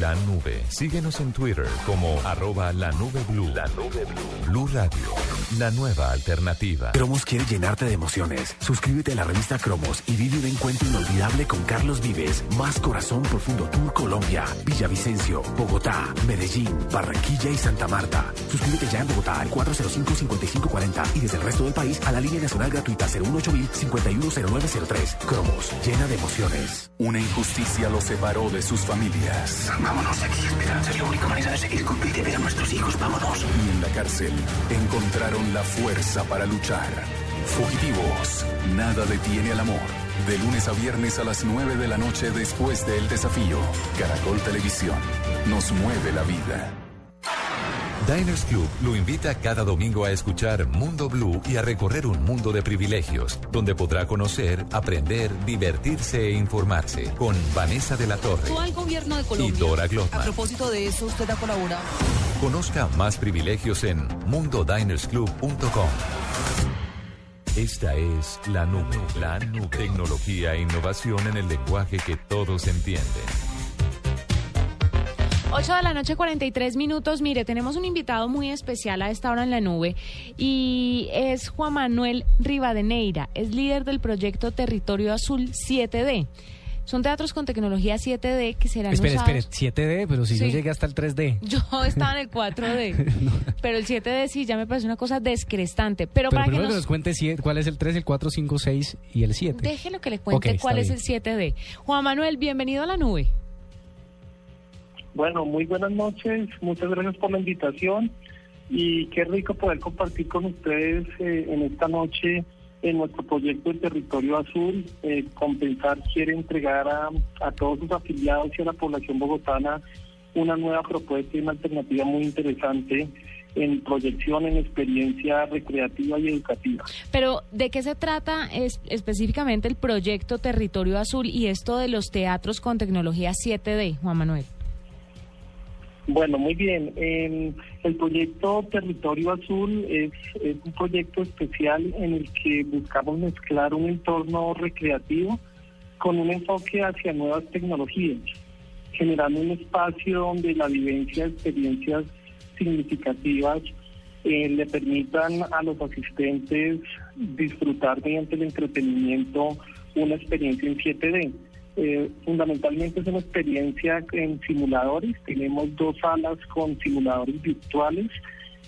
la nube. Síguenos en Twitter como arroba la nube blue. La nube blue. Blue Radio, la nueva alternativa. Cromos quiere llenarte de emociones. Suscríbete a la revista Cromos y vive un encuentro inolvidable con Carlos Vives. Más Corazón Profundo Tour Colombia, Villavicencio, Bogotá, Medellín, Barranquilla y Santa Marta. Suscríbete ya en Bogotá al 405-5540 y desde el resto del país a la línea nacional gratuita 018 510903 Cromos, llena de emociones. Una injusticia los separó de sus familias. Vámonos de aquí, Esperanza. Es la única manera de seguir con vida y ver a nuestros hijos. Vámonos. Y en la cárcel encontraron la fuerza para luchar. Fugitivos, nada detiene al amor. De lunes a viernes a las 9 de la noche después del desafío. Caracol Televisión. Nos mueve la vida. Diners Club lo invita cada domingo a escuchar Mundo Blue y a recorrer un mundo de privilegios, donde podrá conocer, aprender, divertirse e informarse con Vanessa de la Torre al gobierno de y. Dora A Glotman. propósito de eso, usted ha colaborado. Conozca más privilegios en mundodinersclub.com. Esta es la nube, la nube. Tecnología e innovación en el lenguaje que todos entienden. 8 de la noche, 43 minutos. Mire, tenemos un invitado muy especial a esta hora en la nube y es Juan Manuel Rivadeneira. Es líder del proyecto Territorio Azul 7D. Son teatros con tecnología 7D que serán Espere, usados... espere, 7D, pero si yo Sí. llegué hasta el 3D. *laughs* Yo estaba en el 4D, *laughs* pero el 7D sí ya me parece una cosa descrestante. Pero, Pero para que primero que nos... nos cuente si- cuál es el 3, el 4, 5, 6 y el 7. Déjelo que le cuente Ok, está cuál es bien. el 7D. Juan Manuel, bienvenido a la nube. Bueno, muy buenas noches, muchas gracias por la invitación y qué rico poder compartir con ustedes eh, en esta noche en nuestro proyecto El Territorio Azul. Eh, Compensar quiere entregar a, a todos sus afiliados y a la población bogotana una nueva propuesta y una alternativa muy interesante en proyección, en experiencia recreativa y educativa. Pero, ¿de qué se trata es- específicamente el proyecto Territorio Azul y esto de los teatros con tecnología 7D, Juan Manuel? Bueno, muy bien. Eh, el proyecto Territorio Azul es, un proyecto especial en el que buscamos mezclar un entorno recreativo con un enfoque hacia nuevas tecnologías, generando un espacio donde la vivencia de experiencias significativas eh, le permitan a los asistentes disfrutar mediante el entretenimiento una experiencia en 7D. Eh, fundamentalmente es una experiencia en simuladores. Tenemos dos salas con simuladores virtuales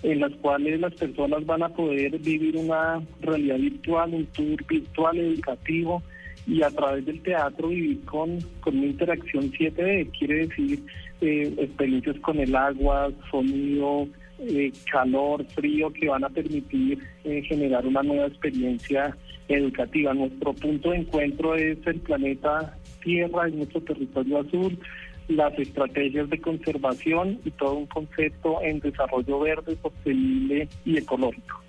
en las cuales las personas van a poder vivir una realidad virtual, un tour virtual educativo y a través del teatro vivir con, con una interacción 7D. Quiere decir eh, experiencias con el agua, sonido, eh, calor, frío, que van a permitir eh, generar una nueva experiencia educativa. Nuestro punto de encuentro es el planeta Tierra, es nuestro territorio azul, las estrategias de conservación y todo un concepto en desarrollo verde, sostenible y ecológico.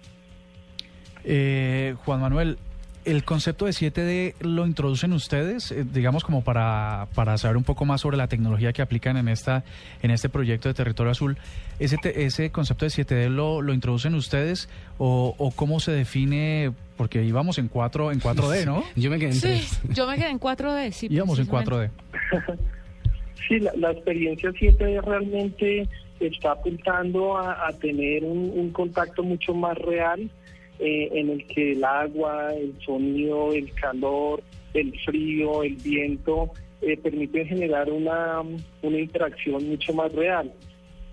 Eh, Juan Manuel, ¿el concepto de 7D lo introducen ustedes, eh, digamos como para, para saber un poco más sobre la tecnología que aplican en esta en este proyecto de Territorio Azul? ¿Ese, te- ese concepto de 7D lo, lo introducen ustedes o, o cómo se define? Porque íbamos en 4 en 4D, ¿no? Yo me quedé en Sí, yo me quedé en 4D. Sí, *laughs* Íbamos en precisamente. 4D. Sí, la, la experiencia 7D realmente está apuntando a, a tener un, un contacto mucho más real eh, en el que el agua, el sonido, el calor, el frío, el viento eh, permiten generar una, una interacción mucho más real.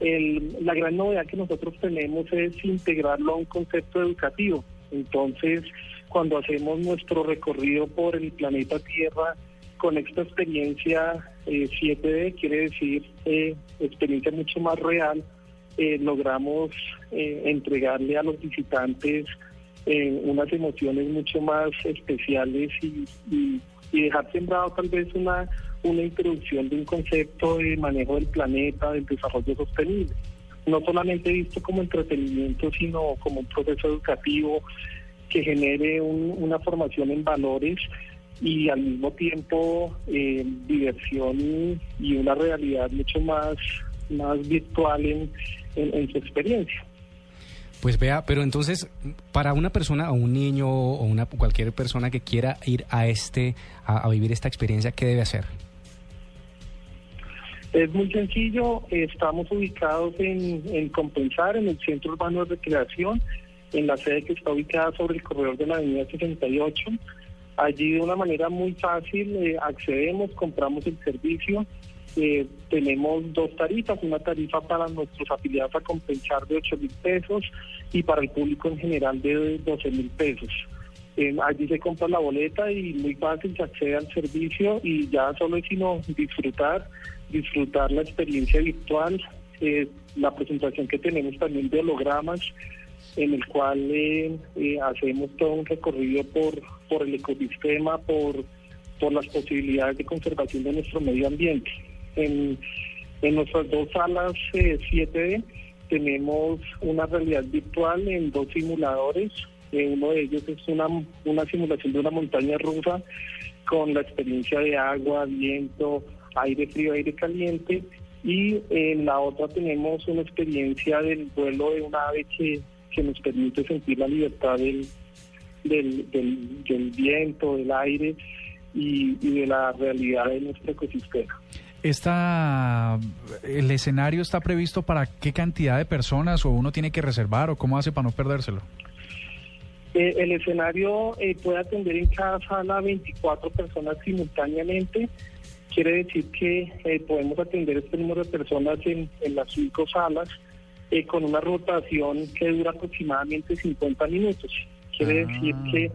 El- la gran novedad que nosotros tenemos es integrarlo a un concepto educativo. Entonces, cuando hacemos nuestro recorrido por el planeta Tierra, con esta experiencia eh, 7D, quiere decir eh, experiencia mucho más real, eh, logramos eh, entregarle a los visitantes unas emociones mucho más especiales y, dejar sembrado tal vez una, una introducción de un concepto de manejo del planeta, del desarrollo sostenible. No solamente visto como entretenimiento, sino como un proceso educativo que genere un- una formación en valores y al mismo tiempo eh, diversión y, una realidad mucho más, más virtual en su experiencia. Pues vea, pero entonces, para una persona o un niño o una cualquier persona que quiera ir a este, a, vivir esta experiencia, ¿qué debe hacer? Es muy sencillo, estamos ubicados en, en Compensar, en el Centro Urbano de Recreación, en la sede que está ubicada sobre el corredor de la Avenida 68. Allí de una manera muy fácil eh, accedemos, compramos el servicio. Eh, tenemos dos tarifas, una tarifa para nuestros afiliados a compensar de 8 mil pesos y para el público en general de 12 mil pesos. Eh, allí se compra la boleta y muy fácil se accede al servicio y ya solo es sino disfrutar, disfrutar la experiencia virtual, eh, la presentación que tenemos también de hologramas en el cual eh, eh, hacemos todo un recorrido por, por el ecosistema, por, por las posibilidades de conservación de nuestro medio ambiente. En, nuestras dos salas eh, 7D tenemos una realidad virtual en dos simuladores. Eh, uno de ellos es una, una simulación de una montaña rusa con la experiencia de agua, viento, aire frío, aire caliente. Y en la otra tenemos una experiencia del vuelo de un ave que, nos permite sentir la libertad del, del, viento, del aire y de la realidad de nuestro ecosistema. Esta, ¿El escenario está previsto para qué cantidad de personas o uno tiene que reservar o cómo hace para no perdérselo? Eh, el escenario eh, puede atender en cada sala 24 personas simultáneamente. Quiere decir que eh, podemos atender este número de personas en, en las cinco salas eh, con una rotación que dura aproximadamente 50 minutos. Quiere decir que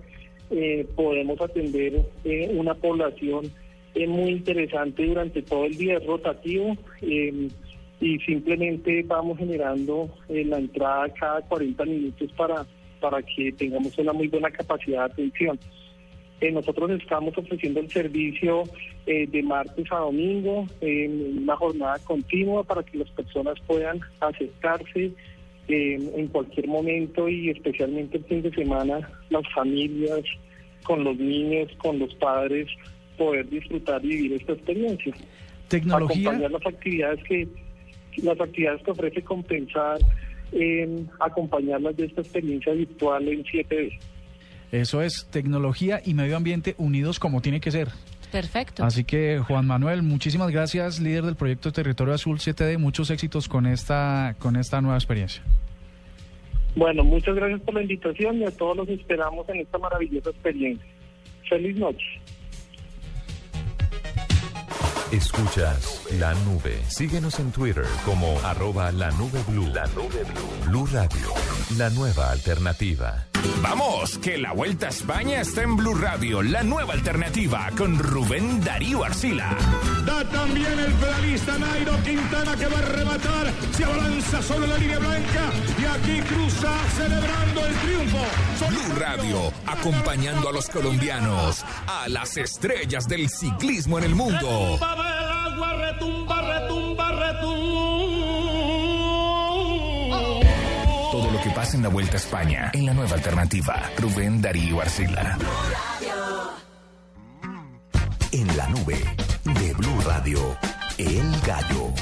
eh, podemos atender eh, una población eh, muy interesante durante todo el día, es rotativo. eh, y simplemente vamos generando eh, la entrada cada 40 minutos para, para que tengamos una muy buena capacidad de atención. Eh, nosotros estamos ofreciendo el servicio eh, de martes a domingo en una jornada continua para que las personas puedan acercarse eh, en cualquier momento y especialmente el fin de semana las familias con los niños, con los padres, poder disfrutar y vivir esta experiencia. Tecnología. Acompañar las actividades que las actividades que ofrece compensar, eh, acompañarlas de esta experiencia virtual en 7D. Eso es tecnología y medio ambiente unidos como tiene que ser. Perfecto. Así que Juan Manuel, muchísimas gracias, líder del proyecto Territorio Azul 7D, muchos éxitos con esta con esta nueva experiencia. Bueno, muchas gracias por la invitación y a todos los esperamos en esta maravillosa experiencia. Feliz noche. Escuchas la nube. Síguenos en Twitter como arroba la nube blue. La nube blue. Blue Radio, la nueva alternativa. Vamos, que la Vuelta a España está en Blue Radio, la nueva alternativa con Rubén Darío Arcila. Da también el pedalista Nairo Quintana que va a rematar. Se abalanza sobre la línea blanca y aquí cruza celebrando el triunfo. Blue Radio, acompañando a los colombianos, a las estrellas del ciclismo en el mundo. Retumba del agua, retumba, retumba, retumba. Todo lo que pasa en la Vuelta a España, en la nueva alternativa. Rubén Darío Arcila. En la nube de Blue Radio, El Gallo.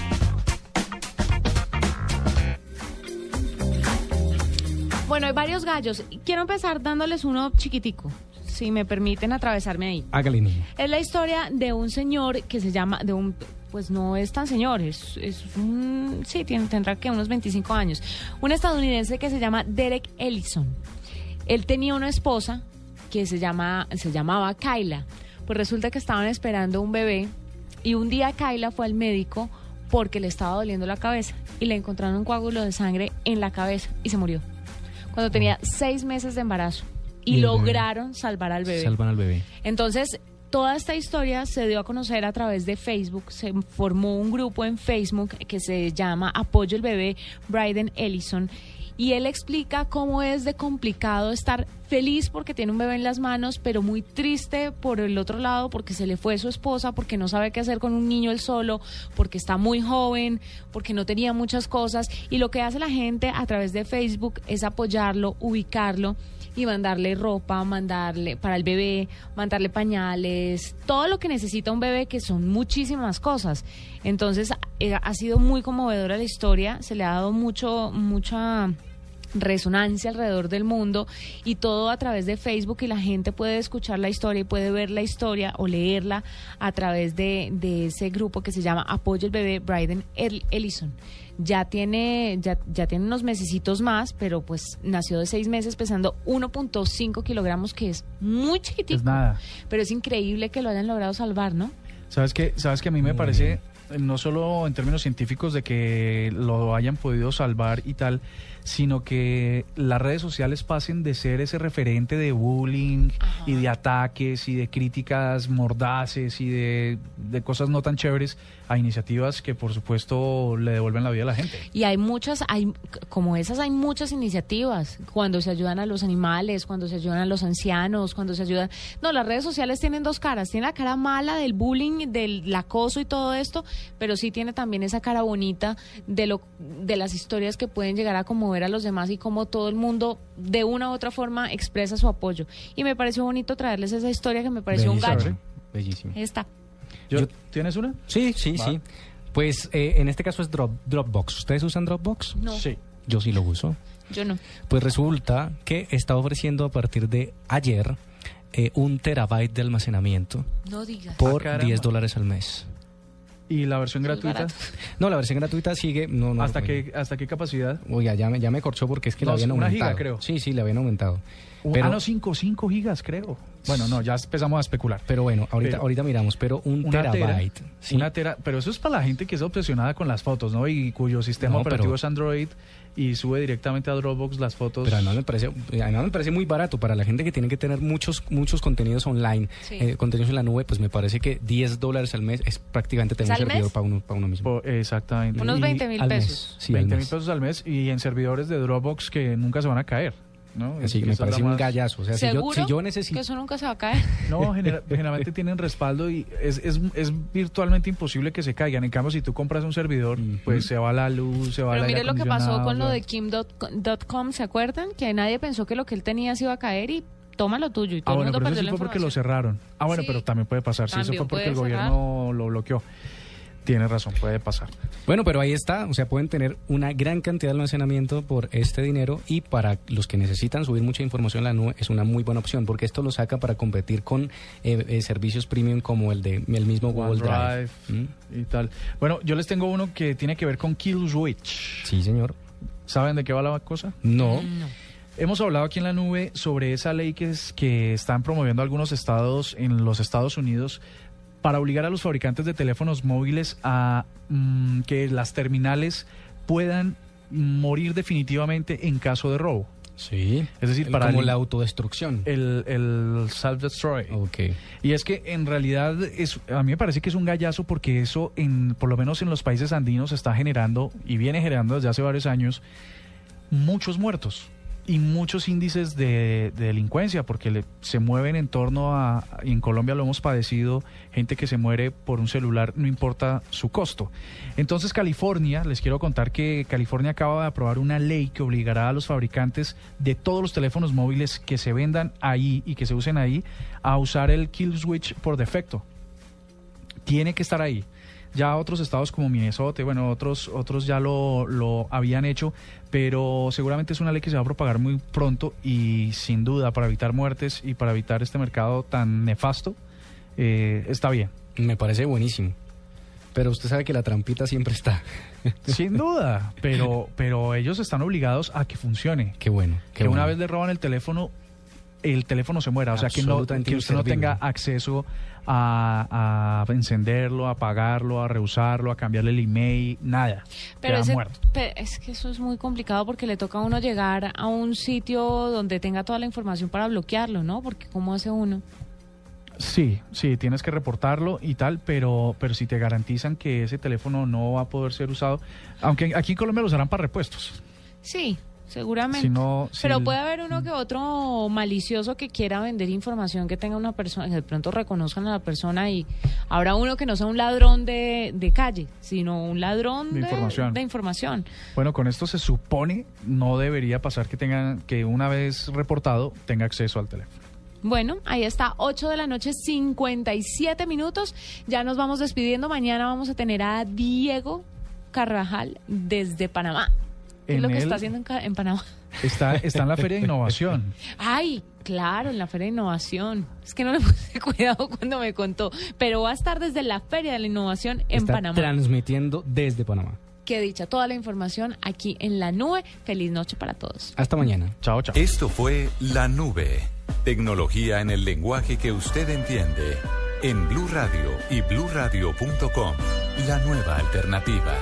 Bueno, hay varios gallos. Quiero empezar dándoles uno chiquitico, si me permiten atravesarme ahí. Hágale, niño. Es la historia de un señor que se llama, de un, pues no es tan señor, es, es un, sí, tiene, tendrá que unos 25 años. Un estadounidense que se llama Derek Ellison. Él tenía una esposa que se, llama, se llamaba Kyla. Pues resulta que estaban esperando un bebé y un día Kyla fue al médico porque le estaba doliendo la cabeza y le encontraron un coágulo de sangre en la cabeza y se murió. Cuando tenía seis meses de embarazo. Y, Y el bebé. lograron salvar al bebé. Salvan al bebé. Entonces, toda esta historia se dio a conocer a través de Facebook. Se formó un grupo en Facebook que se llama Apoyo el Bebé Bryden Ellison. Y él explica cómo es de complicado estar feliz porque tiene un bebé en las manos, pero muy triste por el otro lado porque se le fue su esposa, porque no sabe qué hacer con un niño él solo, porque está muy joven, porque no tenía muchas cosas. Y lo que hace la gente a través de Facebook es apoyarlo, ubicarlo y mandarle ropa, mandarle para el bebé, mandarle pañales, todo lo que necesita un bebé, que son muchísimas cosas. Entonces, eh, ha sido muy conmovedora la historia, se le ha dado mucho, mucha resonancia alrededor del mundo y todo a través de Facebook y la gente puede escuchar la historia y puede ver la historia o leerla a través de, de ese grupo que se llama Apoyo el Bebé Bryden El- Ellison. Ya tiene, ya, ya tiene unos mesecitos más, pero pues nació de seis meses pesando 1.5 kilogramos, que es muy chiquitico. Es nada. Pero es increíble que lo hayan logrado salvar, ¿no? ¿Sabes qué? ¿Sabes que a mí me parece, eh, no solo en términos científicos de que lo hayan podido salvar y tal, sino que las redes sociales pasen de ser ese referente de bullying y de ataques y de críticas mordaces y de, de cosas no tan chéveres a iniciativas que por supuesto le devuelven la vida a la gente. Y hay muchas, hay como esas hay muchas iniciativas cuando se ayudan a los animales, cuando se ayudan a los ancianos, cuando se ayudan. No, las redes sociales tienen dos caras. Tiene la cara mala del bullying, del acoso y todo esto, pero sí tiene también esa cara bonita de lo de las historias que pueden llegar a conmover a los demás y cómo todo el mundo de una u otra forma expresa su apoyo. Y me pareció bonito traerles esa historia que me pareció un Bellísimo. gallo. Bellísimo. Esta. Yo- ¿Tienes una? Sí, sí, Va. sí. Pues eh, en este caso es Drop, Dropbox. ¿Ustedes usan Dropbox? No. Sí. Yo sí lo uso. Yo no. Pues resulta que está ofreciendo a partir de ayer eh, un terabyte de almacenamiento No digas. por Ah, caramba. 10 dólares al mes. ¿Y la versión gratuita? barato. No, la versión gratuita sigue. No, no, ¿Hasta oye. qué, ¿Hasta qué capacidad? Oiga, ya me, ya me corchó porque es que la No, habían una aumentado. giga, creo. Sí, sí, le habían aumentado. Pero, ah, no, 5 5 gigas, creo. Bueno, no, ya empezamos a especular. pero bueno, ahorita, Pero- ahorita miramos. Pero un Una tera, terabyte. sí. Una tera, pero eso es para la gente que es obsesionada con las fotos, ¿no? Y cuyo sistema No, operativo pero- es Android y sube directamente a Dropbox las fotos. Pero además me parece, además me parece muy barato para la gente que tiene que tener muchos muchos contenidos online, Sí. eh, contenidos en la nube, pues me parece que 10 dólares al mes es prácticamente tener ¿Es un al servidor mes? para uno, para uno mismo. Po- exactamente. Unos Y 20 mil mes, pesos. sí, al 20 mil mes. pesos al mes y en servidores de Dropbox que nunca se van a caer, ¿no? Así que Esa me la parece un gallazo. O sea, si yo, ¿Seguro si yo que necesito... eso nunca se va a caer? *laughs* No, genera- generalmente tienen respaldo y es, es, es virtualmente imposible que se caigan. En cambio, si tú compras un servidor, pues se va la luz, se va Pero aire mire lo que pasó con lo de Kim.com, ¿se acuerdan? Que nadie pensó que lo que él tenía se iba a caer y toma lo tuyo y Ah, todo bueno, el mundo pero eso sí la fue porque lo cerraron. Ah, bueno, Sí. pero también puede pasar. Si eso fue porque el gobierno lo bloqueó. Tienes razón, puede pasar. Bueno, pero ahí está, o sea, pueden tener una gran cantidad de almacenamiento por este dinero y para los que necesitan subir mucha información en la nube es una muy buena opción porque esto lo saca para competir con eh, eh, servicios premium como el de el mismo Google Drive. OneDrive y tal. Bueno, yo les tengo uno que tiene que ver con Kill Switch. Sí, señor. ¿Saben de qué va la cosa? No. Hemos hablado aquí en la nube sobre esa ley que, es, que están promoviendo algunos estados en los Estados Unidos para obligar a los fabricantes de teléfonos móviles a mm, que las terminales puedan morir definitivamente en caso de robo. Sí. Es decir, El- para como el- la autodestrucción. el, el self-destroy. Y es que en realidad es, a mí me parece que es un gallazo porque eso, en, por lo menos en los países andinos, está generando y viene generando desde hace varios años muchos muertos y muchos índices de, de delincuencia porque se mueven en torno a, en Colombia lo hemos padecido, gente que se muere por un celular, no importa su costo. Entonces California, les quiero contar que California acaba de aprobar una ley que obligará a los fabricantes de todos los teléfonos móviles que se vendan ahí y que se usen ahí a usar el kill switch por defecto tiene que estar ahí. Ya otros estados como Minnesota, bueno, otros, otros ya lo, lo habían hecho, pero seguramente es una ley que se va a propagar muy pronto y sin duda para evitar muertes y para evitar este mercado tan nefasto, eh, está bien. Me parece buenísimo. Pero usted sabe que la trampita siempre está. *laughs* Sin duda, pero, pero ellos están obligados a que funcione. Qué bueno. que una vez le roban el teléfono, el teléfono se muera. O sea, que, no, que usted no tenga acceso a, a encenderlo, a apagarlo, a reusarlo, a cambiarle el email, nada. Pero ese- es que eso es muy complicado porque le toca a uno llegar a un sitio donde tenga toda la información para bloquearlo, ¿no? Porque ¿cómo hace uno? Sí, sí, tienes que reportarlo y tal, pero, pero si te garantizan que ese teléfono no va a poder ser usado, aunque aquí en Colombia lo usarán para repuestos. Sí, seguramente. Si no, si Pero puede haber uno que otro malicioso que quiera vender información que tenga una persona, que de pronto reconozcan a la persona y habrá uno que no sea un ladrón de, de calle, sino un ladrón De información. de información. Bueno, con esto se supone no debería pasar que tengan que una vez reportado tenga acceso al teléfono. Bueno, ahí está, 8 de la noche, 57 minutos. Ya nos vamos despidiendo. Mañana vamos a tener a Diego Carvajal desde Panamá. ¿Qué es En lo que él- está haciendo en Panamá? Está, está en la Feria de *laughs* Innovación. Ay, claro, en la Feria de Innovación. Es que no le puse *laughs* cuidado cuando me contó, pero va a estar desde la Feria de la Innovación en Está Panamá. transmitiendo desde Panamá. Que dicha toda la información aquí en la nube. Feliz noche para todos. Hasta mañana. Chao, chao. Esto fue La Nube. Tecnología en el lenguaje que usted entiende. En Blue Radio y bluradio.com. La nueva alternativa.